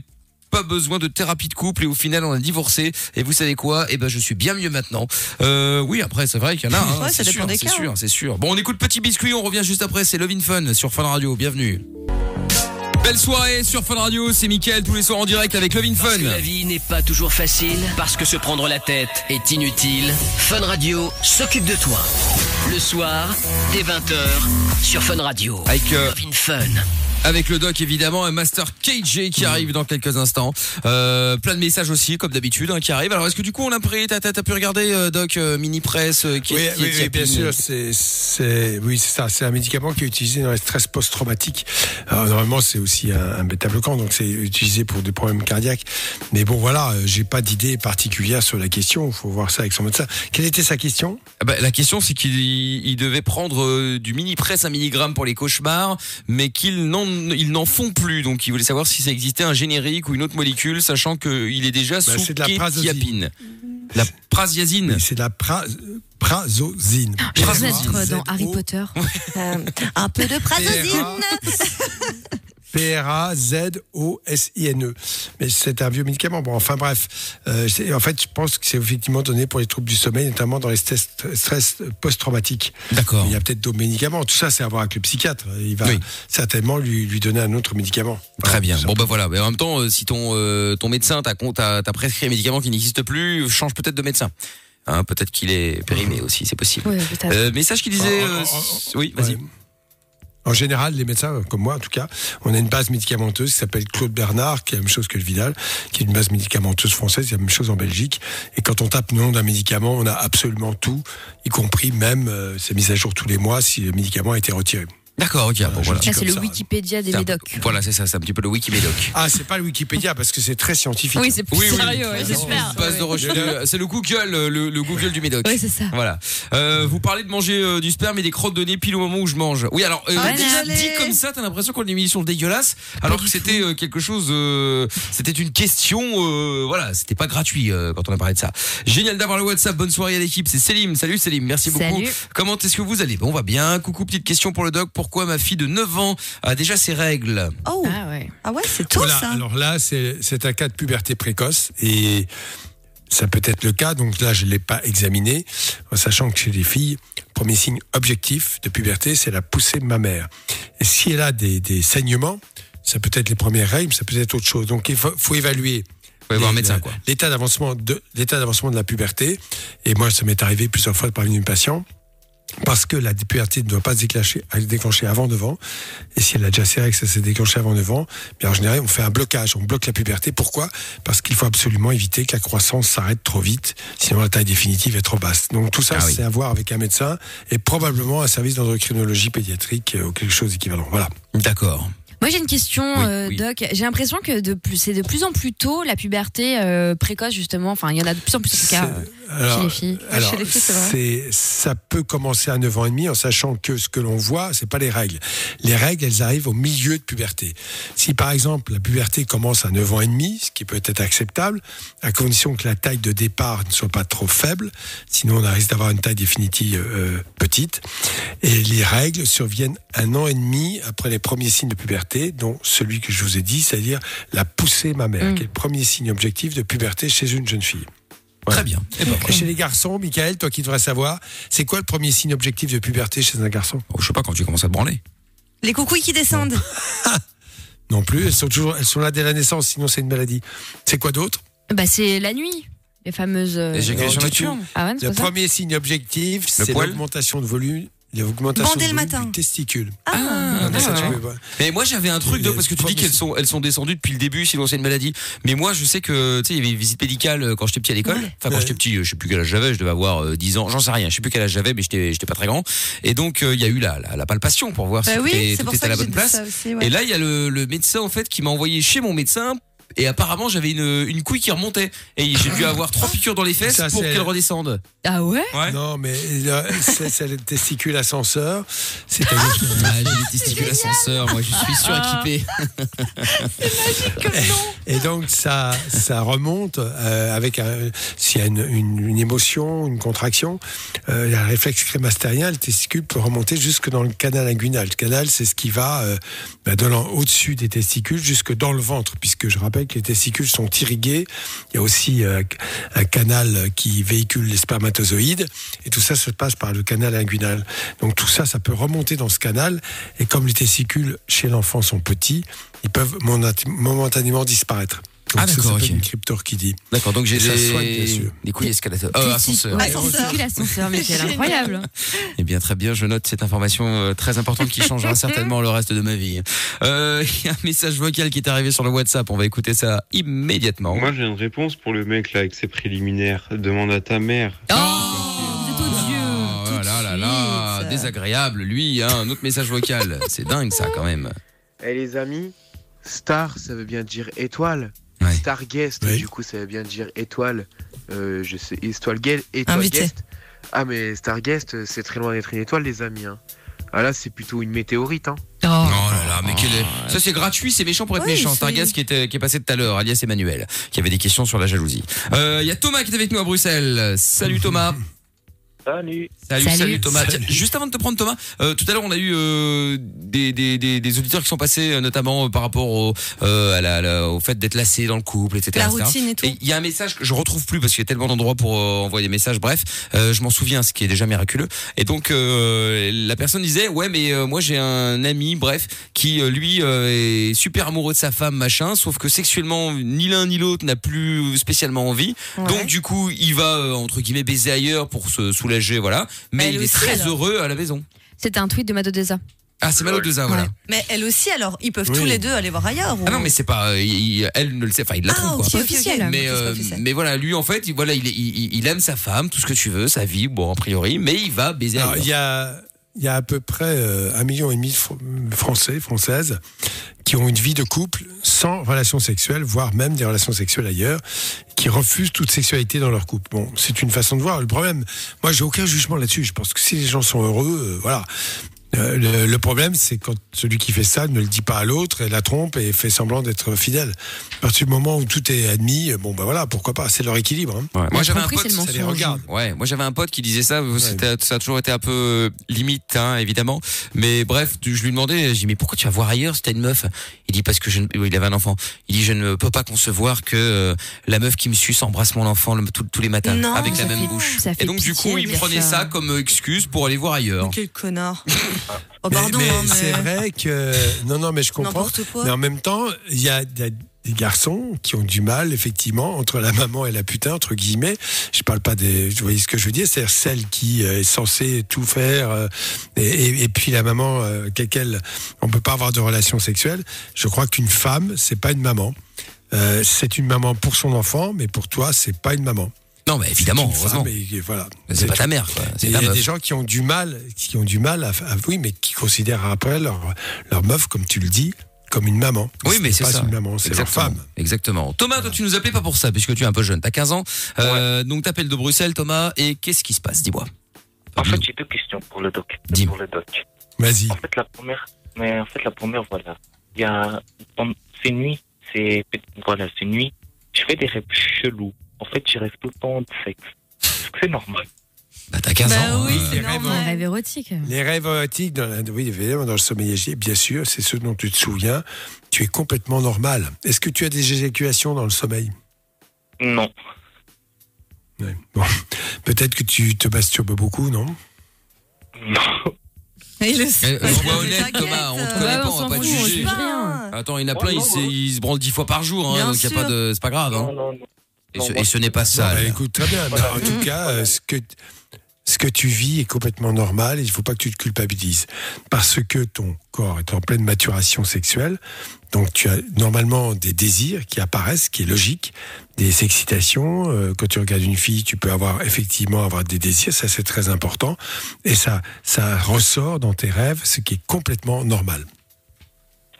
pas besoin de thérapie de couple et au final on a divorcé et vous savez quoi? Eh ben je suis bien mieux maintenant. Euh, oui après c'est vrai qu'il y en a. hein, Ouais, c'est dépend sûr, c'est hein. c'est sûr. Bon on écoute Petit Biscuit, on revient juste après. C'est Love in Fun sur Fun Radio. Bienvenue. Belle soirée sur Fun Radio, c'est Mickaël tous les soirs en direct avec Love in Parce Fun. que la vie n'est pas toujours facile, parce que se prendre la tête est inutile, Fun Radio s'occupe de toi. Le soir, dès 20h, sur Fun Radio. Avec, euh, Fun. Avec le doc évidemment, un Master KJ qui arrive dans quelques instants. Euh, plein de messages aussi comme d'habitude hein, qui arrivent. Alors est-ce que du coup on a pris, t'as, t'as, t'as pu regarder euh, doc euh, mini presse euh, qui, Oui, qui- oui, qui oui, a bien sûr, c'est, oui, c'est ça. C'est un médicament qui est utilisé dans les stress post-traumatiques. Normalement, c'est aussi un, un bêta-bloquant, donc c'est utilisé pour des problèmes cardiaques. Mais bon, voilà, j'ai pas d'idée particulière sur la question. Il faut voir ça avec son médecin. Quelle était sa question? Ah bah, la question c'est qu'il il devait prendre du mini presse un milligramme pour les cauchemars, mais qu'ils n'en ils n'en font plus. Donc il voulait savoir si ça existait un générique ou une autre molécule, sachant qu'il est déjà sous Bah, de la kétiapine. La prasiazine. Oui, C'est de la pra, prazosine. Je vais mettre dans Harry Potter. Euh, un peu de prazosine. P-R-A-Z-O-S-I-N-E. Mais c'est un vieux médicament. Bon, enfin bref. Euh, en fait, je pense que c'est effectivement donné pour les troubles du sommeil, notamment dans les stress, stress post-traumatiques. D'accord. Il y a peut-être d'autres médicaments. Tout ça, c'est à voir avec le psychiatre. Il va Oui. certainement lui, lui donner un autre médicament. Très bien. Bon bah voilà. Mais en même temps, euh, si ton euh, ton médecin t'a prescrit un médicament qui n'existe plus, change peut-être de médecin. Hein, peut-être qu'il est périmé aussi, c'est possible. Euh, message qui disait. Oh, euh, oh, oh, oui, vas-y. Ouais. En général, les médecins, comme moi en tout cas, on a une base médicamenteuse qui s'appelle Claude Bernard, qui est la même chose que Vidal, qui est une base médicamenteuse française, c'est la même chose en Belgique. Et quand on tape le nom d'un médicament, on a absolument tout, y compris même, euh, c'est mis à jour tous les mois si le médicament a été retiré. D'accord, ok. Bon, je voilà. c'est le ça. Wikipédia des médocs. Voilà, c'est ça, c'est un petit peu le Wikimédoc. Ah, c'est pas le Wikipédia parce que c'est très scientifique. Oui, c'est plus Oui, oui. sérieux, ouais, C'est j'espère. C'est le Google, euh, le, le Google du Médoc. Ouais, c'est ça. Voilà. Euh, vous parlez de manger euh, du sperme et des crottes de nez pile au moment où je mange. Oui, alors euh, Ah, déjà dit comme ça, t'as l'impression qu'on a une émission dégueulasse, alors que c'était euh, quelque chose. euh, c'était une question. euh, voilà, c'était pas gratuit euh, quand on a parlé de ça. Génial d'avoir le WhatsApp. Bonne soirée à l'équipe. C'est Selim. Salut Selim. Merci beaucoup. Salut. Comment est-ce que vous allez? Bon, on va bien. Coucou. Petite question pour le doc. Pourquoi ma fille de 9 ans a déjà ses règles Oh, Ah ouais. ah ouais, c'est tout Voilà, ça. alors là, c'est un cas de puberté précoce et ça peut être le cas, donc là, je ne l'ai pas examiné, en sachant que chez les filles, Premier signe objectif de puberté, c'est la poussée mammaire. Et si elle a des, des saignements, ça peut être les premières règles, ça peut être autre chose. Donc il faut, faut évaluer l'état d'avancement de l'état d'avancement de la puberté. Et moi, ça m'est arrivé plusieurs fois de parler d'une patient. Parce que la puberté ne doit pas se déclencher, déclencher avant 9 ans. Et si elle a déjà ses règles, ça s'est déclenché avant 9 ans, bien en général, on fait un blocage, on bloque la puberté. Pourquoi? Parce qu'il faut absolument éviter que la croissance s'arrête trop vite, sinon la taille définitive est trop basse. Donc tout ça, Ah oui. c'est à voir avec un médecin et probablement un service d'endocrinologie pédiatrique euh, ou quelque chose d'équivalent. Voilà. D'accord. Moi j'ai une question, Oui, euh, oui. Doc. J'ai l'impression que de plus, c'est de plus en plus tôt la puberté euh, précoce justement. Enfin, il y en a de plus en plus tout cas C'est- chez les filles. Ouais, alors, chez les filles, c'est vrai. c'est- ça peut commencer à 9 ans et demi en sachant que ce que l'on voit, c'est pas les règles. Les règles, elles arrivent au milieu de puberté. Si par exemple la puberté commence à 9 ans et demi, ce qui peut être acceptable, à condition que la taille de départ ne soit pas trop faible, sinon on risque d'avoir une taille définitive euh, petite. Et les règles surviennent un an et demi après les premiers signes de puberté, dont celui que je vous ai dit, c'est-à-dire la poussée mammaire, Mm. qui est le premier signe objectif de puberté chez une jeune fille. Très bien. Ben, chez les garçons, Michael, toi qui devrais savoir, c'est quoi le premier signe objectif de puberté chez un garçon? Oh, je sais pas quand tu commences à te branler. Les coucouilles qui descendent. Non plus, elles sont toujours, elles sont là dès la naissance, sinon c'est une maladie. C'est quoi d'autre? Bah c'est la nuit, les fameuses. euh, Éjaculation non. Ah ouais, Le premier signe objectif, c'est l'augmentation de volume, l'augmentation Bander de le volume matin. du testicule. Ah, mais ça, tu d'accord. peux pas. Mais moi j'avais un truc Il de parce que tu dis qu'elles sont elles sont descendues depuis le début sinon c'est une maladie. Mais moi je sais que tu sais il y avait une visite médicale euh, quand j'étais petit à l'école. Enfin quand Ouais. j'étais petit, euh, je sais plus quel âge j'avais, je devais avoir euh, 10 ans, j'en sais rien, je sais plus quel âge j'avais mais j'étais j'étais pas très grand. Et donc euh, il y a eu la, la, la palpation pour voir Bah si tout, oui, est- tout était à la bonne place. ça aussi. ouais. Et là il y a le, le médecin en fait qui m'a envoyé chez mon médecin et apparemment j'avais une, une couille qui remontait et j'ai dû avoir trois piqûres dans les fesses Ça, pour c'est- qu'elle redescende. Ah ouais Ouais. Non, mais euh, c'est c'est le testicule ascenseur. Que- Ah, j'ai les testicules ascenseurs, moi je suis suréquipé. Et donc ça, ça remonte euh, avec un- s'il y a une, une- une émotion, une contraction, euh, un réflexe crémastérien, le testicule peut remonter jusque dans le canal inguinal. Le canal, c'est ce qui va euh, bah, de au-dessus des testicules jusque dans le ventre, puisque je rappelle que les testicules sont irrigués. Il y a aussi euh, un canal qui véhicule les spermatozoïdes, et tout ça se passe par le canal inguinal. Donc tout ça, ça peut remonter dans ce canal, et comme les testicules chez l'enfant sont petits, ils peuvent momenta- momentanément disparaître. Donc Ah, d'accord, s'appelle ok. une cryptorchidie. D'accord, donc j'ai des, soigne, bien sûr. des couilles escalateurs. Euh, ascenseurs. Ouais, Ascenseur. testicule ascenseur, mais c'est incroyable. Eh bien, très bien, je note cette information euh, très importante qui changera certainement le reste de ma vie. Euh, Il y a un message vocal qui est arrivé sur le WhatsApp, on va écouter ça immédiatement. Moi, j'ai une réponse pour le mec là avec ses préliminaires. Demande à ta mère. Oh, vous êtes odieux. Oh tout là là là, désagréable, lui, hein, un autre message vocal. C'est dingue ça quand même. Eh les amis, star ça veut bien dire étoile. Ouais. Star guest, Oui. du coup ça veut bien dire étoile. Euh, je sais, étoile, guest, étoile Invité. guest. Ah mais star guest, euh, c'est très loin d'être une étoile les amis. Hein. Ah là c'est plutôt une météorite. Hein. Oh là là, mais quel est... Ah, Ça c'est gratuit, c'est méchant pour être Oui, méchant. un gars qui, était, qui est passé tout à l'heure, alias Emmanuel, qui avait des questions sur la jalousie. Euh, Il y a Thomas qui est avec nous à Bruxelles. Salut Thomas. Salut. Salut, salut, Salut. Thomas. Salut. Tiens, juste avant de te prendre Thomas, euh, tout à l'heure on a eu euh, des, des, des, des auditeurs qui sont passés euh, notamment euh, par rapport au, euh, à la, la- au fait d'être lassé dans le couple, etc. La etc. routine et tout. Et il y a un message que je retrouve plus parce qu'il y a tellement d'endroits pour euh, envoyer des messages. Bref, euh, je m'en souviens, ce qui est déjà miraculeux. Et donc euh, la personne disait ouais mais euh, moi j'ai un ami, bref, qui lui euh, est super amoureux de sa femme machin, sauf que sexuellement ni l'un ni l'autre n'a plus spécialement envie. Ouais. Donc du coup il va euh, entre guillemets baiser ailleurs pour se soulager, voilà. Mais Elle il est aussi, très alors. heureux à la maison. C'était un tweet de Madodeza. Ah c'est Malo Deza, voilà. Mais elle aussi, alors, ils peuvent Oui. tous les deux aller voir ailleurs. Ah non mais c'est pas, euh, il- elle ne le sait, enfin il la Ah, trompe ok, ok. officiel. Mais, euh, officiel. mais voilà, lui en fait, il, voilà, il, est- il, il aime sa femme, tout ce que tu veux, sa vie, bon a priori, mais il va baiser Alors, ailleurs. il y a, il y a à peu près euh, un million et demi de Fr- Français, Françaises, qui ont une vie de couple sans relation sexuelle, voire même des relations sexuelles ailleurs, qui refusent toute sexualité dans leur couple. Bon, c'est une façon de voir. Le problème, moi, j'ai aucun jugement là-dessus. Je pense que si les gens sont heureux, euh, voilà. Euh, le, le problème, c'est quand celui qui fait ça ne le dit pas à l'autre et la trompe et fait semblant d'être fidèle. À partir du moment où tout est admis, bon ben voilà, pourquoi pas, c'est leur équilibre. hein. Ouais. Moi j'avais un pote, ça les regarde. Ouais, moi j'avais un pote qui disait ça. c'était- Ça a toujours été un peu euh, limite, hein, évidemment. Mais bref, je lui demandais, j'ai dit mais pourquoi tu vas voir ailleurs si t'as une meuf? Il dit parce que je, il avait un enfant. Il dit je ne peux pas concevoir que euh, la meuf qui me suce embrasse mon enfant le- tout- tous les matins Non. avec la même fait- bouche. Et donc du coup, il prenait ça. ça comme excuse pour aller voir ailleurs. Quel connard. Oh, Mais- pardon, mais hein, mais- c'est vrai que non, non, mais je comprends. Quoi. Mais en même temps, il y a, il y a des garçons qui ont du mal, effectivement, entre la maman et la putain, entre guillemets. Je parle pas des. Vous voyez ce que je veux dire C'est-à-dire celle qui euh, est censée tout faire, euh, et, et- et puis la maman, euh, qu'elle, on peut pas avoir de relation sexuelle. Je crois qu'une femme, c'est pas une maman. Euh, c'est une maman pour son enfant, mais pour toi, c'est pas une maman. Non, mais évidemment, heureusement. voilà. C'est pas ta mère, quoi. Il y a meuf. des gens qui ont du mal, qui ont du mal à, à- oui, mais qui considèrent après leur, leur meuf, comme tu le dis, comme une maman. Oui, mais c'est pas ça. une maman, c'est leur femme. Exactement. Thomas, toi, tu nous appelais pas pour ça, puisque tu es un peu jeune. T'as 15 ans. Euh, Donc, t'appelles de Bruxelles, Thomas. Et qu'est-ce qui se passe? Dis-moi. En fait, j'ai deux questions pour le doc. Dis. Pour le doc. Vas-y. En fait, la première, mais en fait, la première, voilà. Il y a, c'est nuit, c'est, voilà, c'est nuit. Je fais des rêves chelous. En fait, je rêve tout le temps de sexe. Est-ce que c'est normal? Bah, t'as 15 Bah ans. oui, euh, c'est les rêves, normal. Un rêve érotique. Les rêves érotiques, dans la- oui, évidemment, dans le sommeil léger, bien sûr, c'est ce dont tu te souviens. Tu es complètement normal. Est-ce que tu as des éjaculations dans le sommeil? Non. Ouais. Bon. Peut-être que tu te masturbes beaucoup, non? Non. Il le Eh, sait. euh, sois honnête. Thomas, on te Ouais, connaît pas, on on va pas te on juger. Attends, il y en a plein, Oh, non, se- non. ils se branlent 10 fois par jour, hein, donc il y a pas de, c'est pas grave. Hein. Non, non, non. Et, ce, et n'est pas Non, ça. bah, écoute, très bien. Mais en tout cas, euh, ce que, ce que tu vis est complètement normal et il ne faut pas que tu te culpabilises. Parce que ton corps est en pleine maturation sexuelle. Donc, tu as normalement des désirs qui apparaissent, ce qui est logique, des excitations. Euh, quand tu regardes une fille, tu peux avoir effectivement avoir des désirs. Ça, c'est très important. Et ça, ça ressort dans tes rêves, ce qui est complètement normal.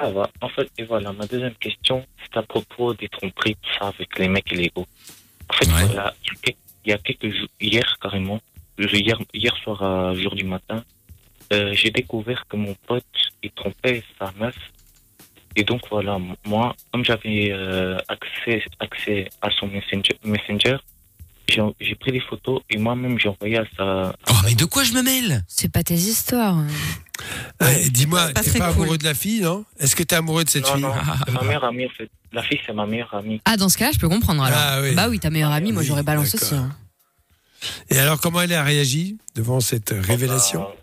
Ça va. En fait, et voilà, ma deuxième question, c'est à propos des tromperies, ça, avec les mecs illégaux. En fait, Ouais. voilà, il y a quelques- il y a quelques jours, hier carrément, hier, hier soir à 1 du matin, euh, j'ai découvert que mon pote, il trompait sa meuf. Et donc voilà, moi, comme j'avais euh, accès, accès à son messenger, messenger j'ai j'ai pris des photos et moi-même j'ai envoyé à sa... Oh, mais de quoi je me mêle? C'est pas tes histoires. Eh, Dis-moi, pas t'es pas cool. amoureux de la fille, non? Est-ce que tu es amoureux de cette Non, fille? non, c'est ma meilleure amie en fait. La fille, c'est ma meilleure amie. Ah, dans ce cas-là, je peux comprendre alors. Ah oui. Bah oui, ta meilleure amie, moi Oui, j'aurais balancé aussi. hein. Et alors, comment elle a réagi devant cette révélation? Bah,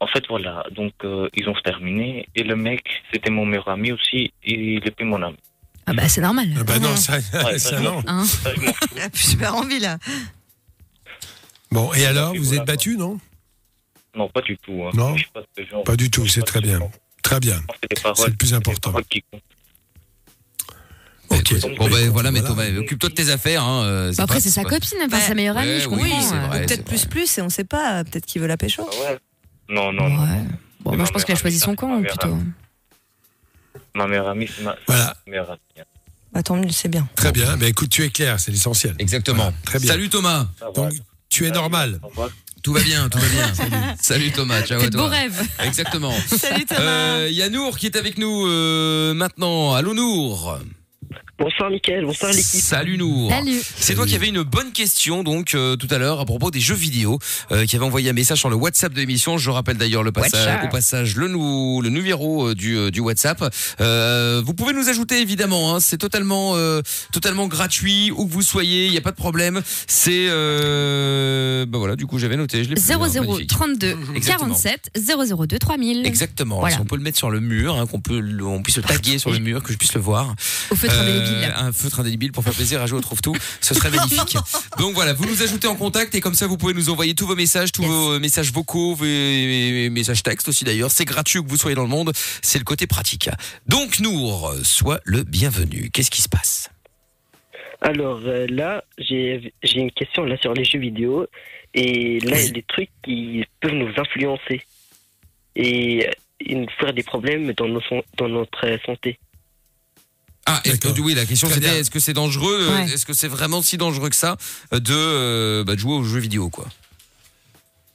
en fait, voilà. Donc, euh, ils ont terminé. Et le mec, c'était mon meilleur ami aussi. Et il est plus mon ami. Ah bah c'est normal. Ah bah non, ça, Ouais, ça ça, non. Hein? plus super envie là. Bon, et alors, Et vous voilà, êtes battu, non? Non, pas du tout. hein. Non, pas de ce genre. Pas du tout, c'est très bien. genre. Très bien. C'est le plus important. Ok. Bon, ben voilà, mais Voilà. Thomas, occupe-toi de tes affaires. Hein, euh, Bah, Après, c'est sa copine, enfin Bah, sa meilleure amie, ouais, je oui, comprends. euh. vrai. Peut-être plus vrai. plus et on sait pas. Peut-être qu'il veut la pécho. Ah ouais Non, non, non. Ouais. Bon, C'est moi ma je pense qu'il a meilleure choisi son camp plutôt. Ma meilleure amie, c'est ma, meilleure amie. hein. Bah tant mieux, c'est bien. Très bien. Mais écoute, tu es clair, c'est l'essentiel. Exactement. Très bien. Salut Thomas. Donc, tu es normal. Au revoir. Tout va bien, tout va bien. Salut Thomas, ciao à toi. rêves. Exactement. Salut Thomas. Euh, Il y a Nour qui est avec nous euh, maintenant. Allô Nour. Bonsoir Mickaël, bonsoir l'équipe. Salut Nour. Salut. C'est toi qui avais une bonne question donc euh, tout à l'heure à propos des jeux vidéo, euh, qui avait envoyé un message sur le WhatsApp de l'émission. Je rappelle d'ailleurs le passage, WhatsApp. au passage le, nou- le numéro euh, du, euh, du WhatsApp. Euh, vous pouvez nous ajouter évidemment, hein, c'est totalement euh, totalement gratuit où que vous soyez, il n'y a pas de problème. C'est euh, bah voilà, du coup j'avais noté, je l'ai plus, hein, 00 magnifique. 32 Exactement. 47 002 3000. Exactement. Voilà. Si on peut le mettre sur le mur, hein, qu'on peut, le- on puisse le taguer sur le mur, que je puisse le voir. Au feutre Euh, indélébile. un feutre indélébile pour faire plaisir à jouer au trouve tout. Ce serait magnifique. Donc voilà, vous nous ajoutez en contact et comme ça vous pouvez nous envoyer tous vos messages, tous Yes. vos euh, messages vocaux, vos et messages textes aussi d'ailleurs. C'est gratuit que vous soyez dans le monde. C'est le côté pratique. Donc Nour, sois le bienvenu. Qu'est-ce qui se passe? Alors euh, là, j'ai une question là sur les jeux vidéo. Et là, il y a des trucs qui peuvent nous influencer. Et, euh, et nous faire des problèmes dans, nos, son- dans notre euh, santé. Ah, est-ce que, D'accord. oui, la question c'était est-ce que c'est dangereux euh, Ouais. Est-ce que c'est vraiment si dangereux que ça euh, de, euh, bah, de jouer aux jeux vidéo quoi?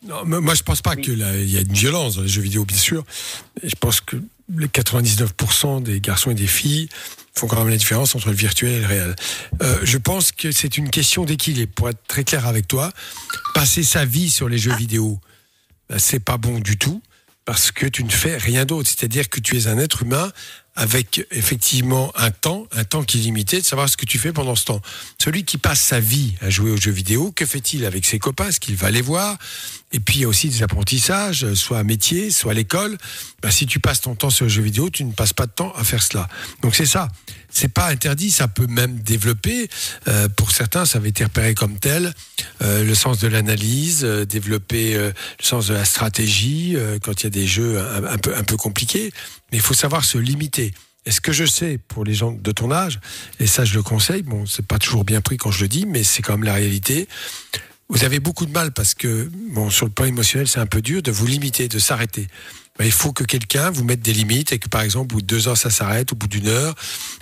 Non, mais moi je pense pas qu'il y a une violence dans les jeux vidéo, bien sûr. Je pense que les 99% des garçons et des filles font quand même la différence entre le virtuel et le réel. Euh, je pense que c'est une question d'équilibre. Pour être très clair avec toi, passer sa vie sur les jeux vidéo, ben, c'est pas bon du tout parce que tu ne fais rien d'autre. C'est-à-dire que tu es un être humain avec effectivement un temps, un temps qui est limité, de savoir ce que tu fais pendant ce temps. Celui qui passe sa vie à jouer aux jeux vidéo, que fait-il avec ses copains? Est-ce qu'il va les voir? Et puis il y a aussi des apprentissages, soit à métier, soit à l'école. Ben, si tu passes ton temps sur les jeux vidéo, tu ne passes pas de temps à faire cela. Donc c'est ça. C'est pas interdit, ça peut même développer. Euh, pour certains, ça avait été repéré comme tel. Euh, le sens de l'analyse, euh, développer euh, le sens de la stratégie euh, quand il y a des jeux un, un peu un peu compliqués. Mais il faut savoir se limiter. Et ce que je sais pour les gens de ton âge, et ça je le conseille, bon, c'est pas toujours bien pris quand je le dis, mais c'est quand même la réalité. Vous avez beaucoup de mal parce que, bon, sur le plan émotionnel, c'est un peu dur de vous limiter, de s'arrêter. Ben, il faut que quelqu'un vous mette des limites et que, par exemple, au bout de deux heures, ça s'arrête, au bout d'une heure,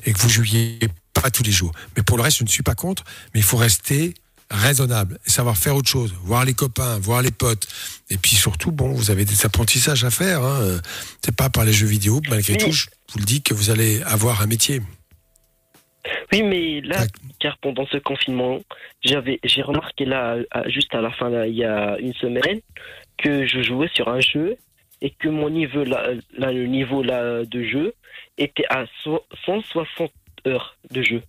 et que vous jouiez pas tous les jours. Mais pour le reste, je ne suis pas contre, mais il faut rester raisonnable et savoir faire autre chose, voir les copains, voir les potes. Et puis surtout, bon, vous avez des apprentissages à faire. Hein. C'est pas par les jeux vidéo, malgré Oui. tout, je vous le dis que vous allez avoir un métier. Oui, mais là, car pendant ce confinement, j'avais, j'ai remarqué là, juste à la fin, là, il y a une semaine, que je jouais sur un jeu et que mon niveau, là, là, le niveau là, de jeu était à so- 160 heures de jeu.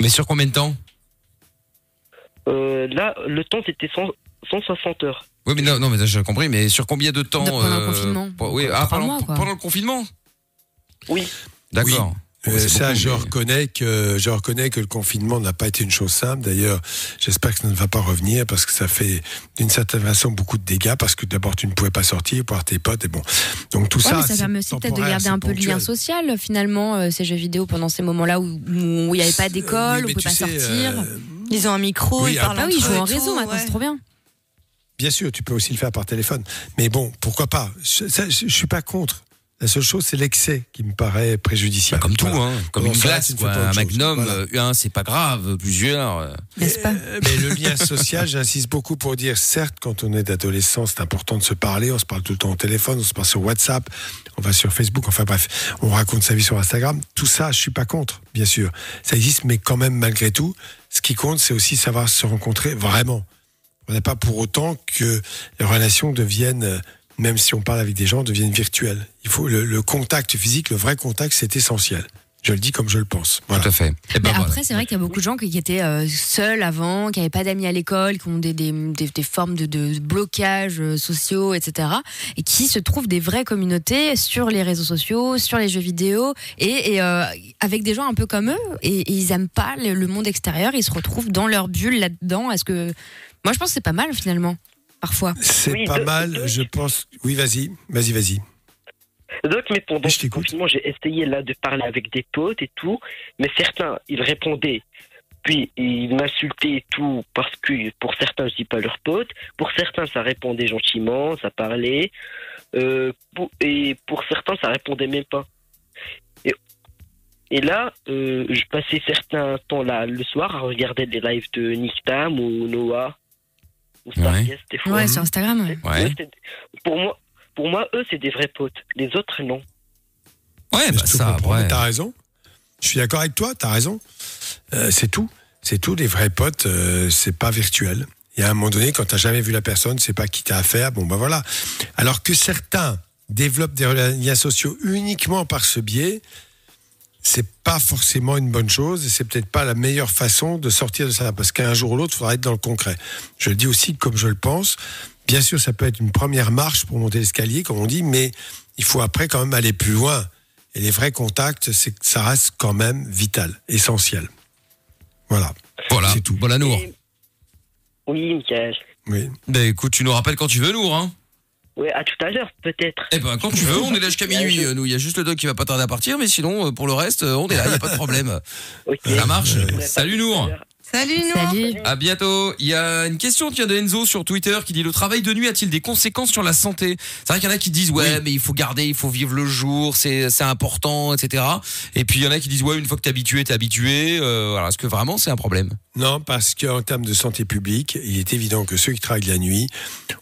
Mais sur combien de temps? Euh, là, le temps c'était 100 160 heures. Oui, mais non, non, mais j'ai compris. Mais sur combien de temps pendant le euh, confinement. Oui, ah, pendant, mois, quoi. pendant le confinement? Oui. D'accord. Euh, ça, je mais- reconnais que je reconnais que le confinement n'a pas été une chose simple. D'ailleurs, j'espère que ça ne va pas revenir parce que ça fait d'une certaine façon beaucoup de dégâts parce que d'abord tu ne pouvais pas sortir, voir tes potes et bon. Donc tout Ouais, ça, ça c'est permet aussi peut-être de garder un peu le lien social finalement euh, ces jeux vidéo pendant ces moments-là où il n'y avait pas d'école, Euh, oui, on mais pouvait tu pas sais, sortir. euh, Ils ont un micro, Oui, ils ah parlent Ah oui, ils jouent en réseau maintenant, ouais. c'est trop bien. Bien sûr, tu peux aussi le faire par téléphone. Mais bon, pourquoi pas? Je, je suis pas contre. La seule chose, c'est l'excès qui me paraît préjudiciable. Comme tout, Voilà. hein, comme une glace, quoi. pas Un magnum, Voilà. euh, un, c'est pas grave. Plusieurs. euh, N'est-ce pas Euh, Mais le lien social, j'insiste beaucoup pour dire, certes, quand on est adolescent, c'est important de se parler. On se parle tout le temps au téléphone, on se parle sur WhatsApp, on va sur Facebook, enfin bref, on raconte sa vie sur Instagram. Tout ça, je suis pas contre, bien sûr. Ça existe, mais quand même, malgré tout, ce qui compte, c'est aussi savoir se rencontrer vraiment. On n'est pas pour autant que les relations deviennent, euh, même si on parle avec des gens, deviennent virtuelles. Il faut le, le contact physique, le vrai contact, c'est essentiel. Je le dis comme je le pense. Voilà. Tout à fait. Eh ben Mais voilà. après, c'est vrai qu'il y a beaucoup de gens qui qui étaient euh, seuls avant, qui n'avaient pas d'amis à l'école, qui ont des, des, des, des formes de, de blocages euh, sociaux, etc. Et qui se trouvent des vraies communautés sur les réseaux sociaux, sur les jeux vidéo, et, et, euh, avec des gens un peu comme eux. Et, et ils aiment pas le, le monde extérieur, ils se retrouvent dans leur bulle là-dedans. Est-ce que moi, je pense que c'est pas mal finalement, parfois. C'est Oui, pas de- mal, je pense. Oui, vas-y, vas-y, vas-y. Donc, mais pendant confinement, j'ai essayé là de parler avec des potes et tout, mais certains, ils répondaient, puis ils m'insultaient et tout, parce que pour certains, je dis pas leurs potes, pour certains, ça répondait gentiment, ça parlait, euh, pour- et pour certains, ça répondait même pas. Et, et là, euh, je passais certains temps là le soir à regarder des lives de Nick Tam ou Noah ou Starguest des fois. Ouais, sur Instagram. ouais. Ouais. Eux, Pour moi, pour moi, eux, c'est des vrais potes. Les autres, non. Ouais, bah ça, mais T'as raison. Je suis d'accord avec toi, t'as raison. Euh, c'est tout. C'est tout. Les vrais potes, euh, c'est pas virtuel. Il y a un moment donné, quand t'as jamais vu la personne, c'est pas qui t'as affaire. Bon, ben voilà. Alors que certains développent des liens sociaux uniquement par ce biais, c'est pas forcément une bonne chose et c'est peut-être pas la meilleure façon de sortir de ça parce qu'un jour ou l'autre, il faudra être dans le concret. Je le dis aussi comme je le pense. Bien sûr, ça peut être une première marche pour monter l'escalier, comme on dit, mais il faut après quand même aller plus loin. Et les vrais contacts, c'est que ça reste quand même vital, essentiel. Voilà. Voilà. C'est tout. Voilà, Nour. Oui, Michael. Oui. Ben écoute, tu nous rappelles quand tu veux, Nour. Hein. Oui, à tout à l'heure, peut-être. Eh ben quand tu veux, on est là jusqu'à minuit. euh, Nous, il y a juste le doc qui va pas tarder à partir, mais sinon, euh, pour le reste, euh, on est là, il y a pas de problème. Ça marche. Salut Nour. Salut Nour. À bientôt. Il y a une question tiens, de Enzo sur Twitter qui dit le travail de nuit a-t-il des conséquences sur la santé? C'est vrai qu'il y en a qui disent ouais mais il faut garder, il faut vivre le jour, c'est c'est important, etc. Et puis il y en a qui disent ouais une fois que t'es habitué, t'es habitué. Euh, voilà, est-ce que vraiment c'est un problème? Non, parce qu'en termes de santé publique, il est évident que ceux qui travaillent la nuit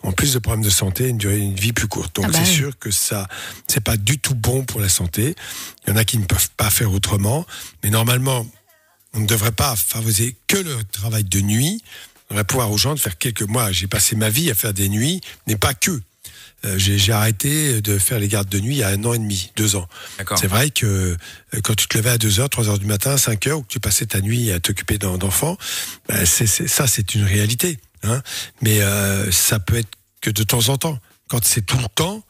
ont plus de problèmes de santé et une durée une vie plus courte. Donc Ah bah c'est oui. sûr que ça, c'est pas du tout bon pour la santé. Il y en a qui ne peuvent pas faire autrement, mais normalement, on ne devrait pas favoriser que le travail de nuit. On devrait pouvoir aux gens de faire quelques mois. J'ai passé ma vie à faire des nuits, mais pas que. Euh, j'ai arrêté de faire les gardes de nuit il y a un an et demi, deux ans. C'est vrai que euh, quand tu te levais à 2 heures, 3 heures du matin, 5 heures, ou que tu passais ta nuit à t'occuper d'en- d'enfants, ben, c'est- c'est- ça c'est une réalité. Hein. Mais euh, ça peut être que de temps en temps. Quand c'est tout le temps,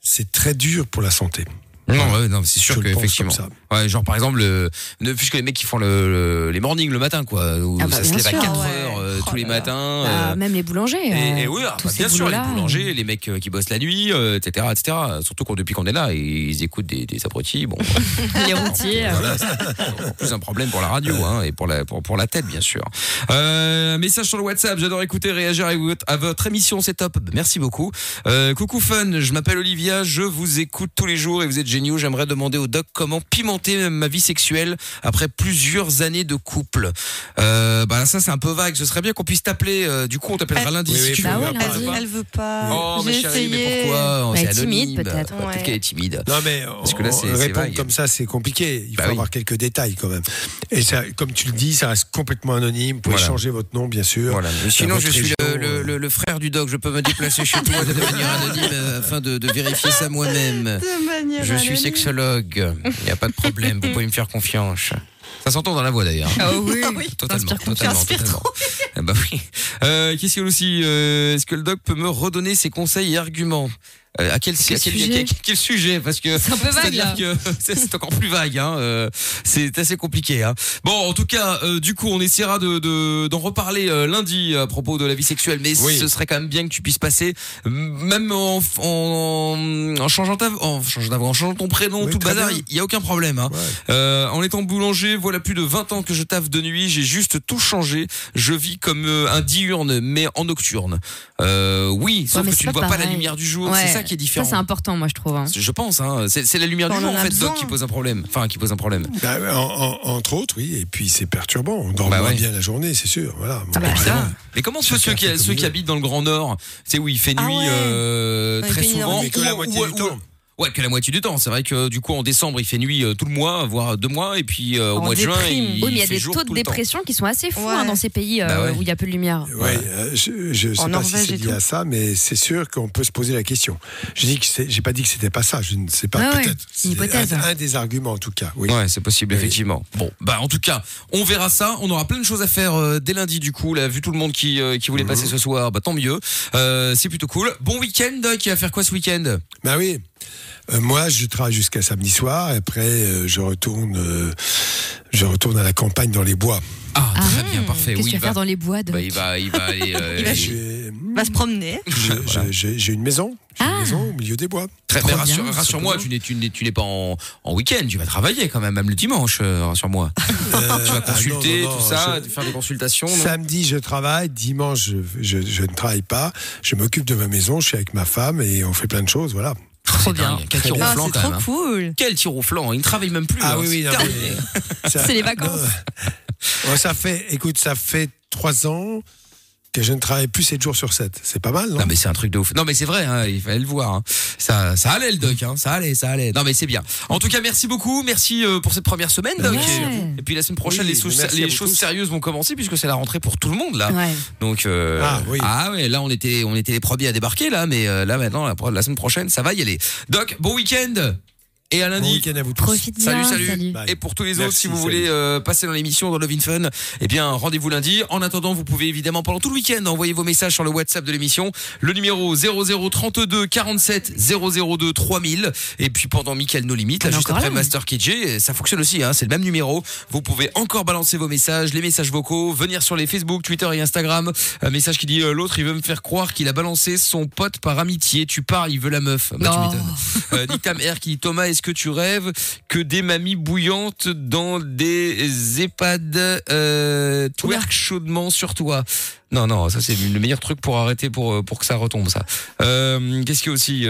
c'est très dur pour la santé. Non, ouais, non, c'est sûr Je que effectivement. Ouais, genre par exemple, le, ne, puisque les mecs qui font le, le- les mornings le matin, quoi, où Ah bah, ça se lève à sûr. 4 Ouais. heures euh, tous les matins. Bah, euh, même les boulangers. et, euh, et oui, ah, tous bah, ces bien sûr, les boulangers, les mecs euh, qui bossent la nuit, euh, etc., etc. Surtout quand depuis qu'on est là, ils écoutent des, des abrutis. Bon, les routiers. voilà, c'est plus un problème pour la radio hein, et pour la pour, pour la tête bien sûr. Euh, message sur le WhatsApp, j'adore écouter réagir à votre, à votre émission, c'est top. Merci beaucoup. Euh, coucou fun, je m'appelle Olivia, je vous écoute tous les jours et vous êtes géniaux. J'aimerais demander au doc comment pimenter ma vie sexuelle après plusieurs années de couple. Euh, bah ça c'est un peu vague. Ce serait bien qu'on puisse t'appeler. euh, du coup on t'appellera lundi Oui, si oui, tu bah veux. ouais, Elle elle veut pas. Oh mais J'ai chérie, mais essayé. pourquoi Bah, C'est elle est timide, peut-être. Peut-être Ouais. qu'elle est timide. Non, mais Parce que là, c'est- c'est répondre vague. comme ça, c'est compliqué. Il Bah faut oui. avoir quelques détails quand même. Et ça, comme tu le dis, ça reste complètement anonyme. Vous pouvez Voilà. changer votre nom, bien sûr. Voilà. Sinon, je suis le, région, le, le- le frère du doc. Je peux me déplacer chez toi de manière anonyme euh, afin de, de vérifier ça moi-même. Je suis sexologue. Il n'y a pas de problème. Vous pouvez me faire confiance. Ça s'entend dans la voix d'ailleurs. Ah oui, Totalement, T'inspires totalement, confiance. totalement. Ah bah oui. Euh, Qu'est-ce qu'il y a aussi euh, Est-ce que le doc peut me redonner ses conseils et arguments? Euh, à quel, Quel à quel, sujet quel- quel sujet? Parce que C'est un peu vague, là. c'est encore plus vague. Hein. euh, c'est assez compliqué. Hein. Bon, en tout cas, euh, du coup, on essaiera de de- d'en reparler euh, lundi à propos de la vie sexuelle. Mais Oui. ce serait quand même bien que tu puisses passer, même en, en, en changeant ta, en changeant en ton prénom, Oui, tout le bazar. Il y a aucun problème. Hein. Ouais. Euh, en étant boulanger, voilà plus de 20 ans que je taffe de nuit, j'ai juste tout changé. Je vis comme euh, un diurne, mais en nocturne. Euh, oui, sauf que tu ne vois pas la lumière du jour. Ouais. C'est ça qui est différent. Ça, c'est important, moi, je trouve. hein. Je pense, hein. c'est c'est la lumière du On jour en fait. Doc, qui pose un problème. Enfin, qui pose un problème. Bah, en- en- entre autres, oui. Et puis c'est perturbant. On dort Bah moins ouais. bien la journée, c'est sûr. Voilà. Ah bah, ça. Mais comment Chacun ceux qui, ceux qui habitent dans le Grand Nord, c'est où il fait Ah nuit ouais. euh, très souvent. Mais que la moitié du temps. Ouais, que la moitié du temps. C'est vrai que du coup en décembre il fait nuit euh, tout le mois, voire deux mois, et puis euh, au En mois de juin il, Oui, mais il y a fait des jour taux de dépression qui sont assez fous Ouais. hein, dans ces pays euh, Bah ouais. où il y a peu de lumière. Ouais, euh, je je sais En pas Norvège si c'est lié tout. à ça, mais c'est sûr qu'on peut se poser la question. Je dis que c'est- j'ai pas dit que c'était pas ça. Je ne sais pas. Ouais, Peut-être. une hypothèse. un, un des arguments en tout cas. Oui. Ouais, c'est possible Oui. effectivement. Bon, bah en tout cas, on verra ça. On aura plein de choses à faire euh, dès lundi du coup. Là, vu tout le monde qui euh, qui voulait Mhm. passer ce soir, bah tant mieux. Euh, c'est plutôt cool. Bon week-end. Qui va faire quoi ce week-end? Bah oui. Euh, moi, je travaille jusqu'à samedi soir. Et après, euh, je retourne, euh, je retourne à la campagne dans les bois. Ah, Ah, très bien, parfait. Qu'est-ce Oui, tu il vas faire va, dans les bois, bah, il va, il va aller. euh, Il va il- J'ai Va se promener. je- Voilà. je- j'ai- j'ai une maison. J'ai Ah. une maison au milieu des bois. Très bien, rassure, rassure-moi, tu n'es, tu n'es, tu n'es pas en, en week-end, tu vas travailler quand même, même le dimanche, euh, rassure-moi. Euh, tu vas ah, consulter, non, non, non, tout ça, je- faire des consultations. non? Samedi, je travaille. Dimanche, je, je- je ne travaille pas. Je m'occupe de ma maison. Je suis avec ma femme et on fait plein de choses. Voilà. Trop bien. Quel tir au Ah, flanc c'est quand trop hein. cool. Quel tir au flanc, il ne travaille même plus. Ah oui, oui, c'est C'est les vacances. ça fait, écoute, ça fait trois ans que je ne travaille plus 7 jours sur 7. C'est pas mal, non, Non mais c'est un truc de ouf. Non mais c'est vrai, hein, il fallait le voir. hein. Ça, ça allait le doc, hein, ça allait, ça allait. Non mais c'est bien. En tout cas, merci beaucoup, merci euh, pour cette première semaine, doc. Ouais. Et puis la semaine prochaine, Oui, les, choses- les tous. sérieuses vont commencer puisque c'est la rentrée pour tout le monde là. Ouais. Donc euh, Ah, oui. ouais, là on était, on était les premiers à débarquer là, mais euh, là maintenant, la, la semaine prochaine, ça va y aller. Doc, bon week-end. Et à Bon lundi. week-end à vous tous. Profite Salut, bien. salut. Bye. Et pour tous les autres, si vous salut. voulez euh, passer dans l'émission dans Love in Fun, eh bien rendez-vous lundi. En attendant, vous pouvez évidemment pendant tout le week-end envoyer vos messages sur le WhatsApp de l'émission, le numéro 0032 47 002 3000. Et puis pendant Mickaël No Limite, là juste après là, Master KJ, ça fonctionne aussi. Hein, c'est le même numéro. Vous pouvez encore balancer vos messages, les messages vocaux, venir sur les Facebook, Twitter et Instagram. Un message qui dit euh, l'autre, il veut me faire croire qu'il a balancé son pote par amitié. Tu parles, il veut la meuf. Bah, tu m'étonnes. Euh, Nick Tam R qui dit Thomas, est-ce que tu rêves que des mamies bouillantes dans des EHPAD euh, twerk chaudement sur toi. Non, non, ça c'est le meilleur truc pour arrêter, pour, pour que ça retombe, ça. Euh, Qu'est-ce qu'il y a aussi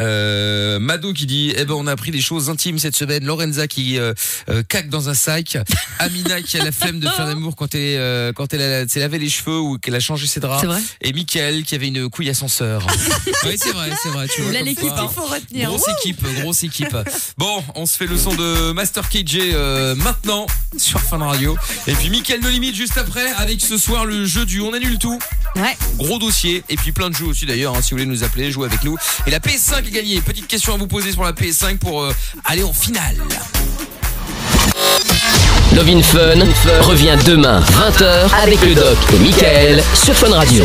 euh, Mado qui dit eh ben on a appris des choses intimes cette semaine. Lorenza qui euh, euh, caque dans un sac. Amina qui a la flemme de faire l'amour quand elle euh, quand elle s'est lavé les cheveux ou qu'elle a changé ses draps. C'est vrai. Et Michael qui avait une couille ascenseur. Oui c'est vrai c'est vrai tu vois Là, l'équipe, il faut retenir. grosse équipe grosse équipe. Bon on se fait le son de Master KJ euh, maintenant sur Fun Radio. Et puis Michael No Limite juste après avec ce soir le jeu du on annule tout. Ouais. Gros dossier. Et puis plein de jeux aussi d'ailleurs hein, si vous voulez nous appeler jouer avec nous. Et la PS5 est gagnée petite question à vous poser sur la PS5 pour euh, aller en finale Love in Fun revient demain 20h avec le doc et Michael sur Fun Radio.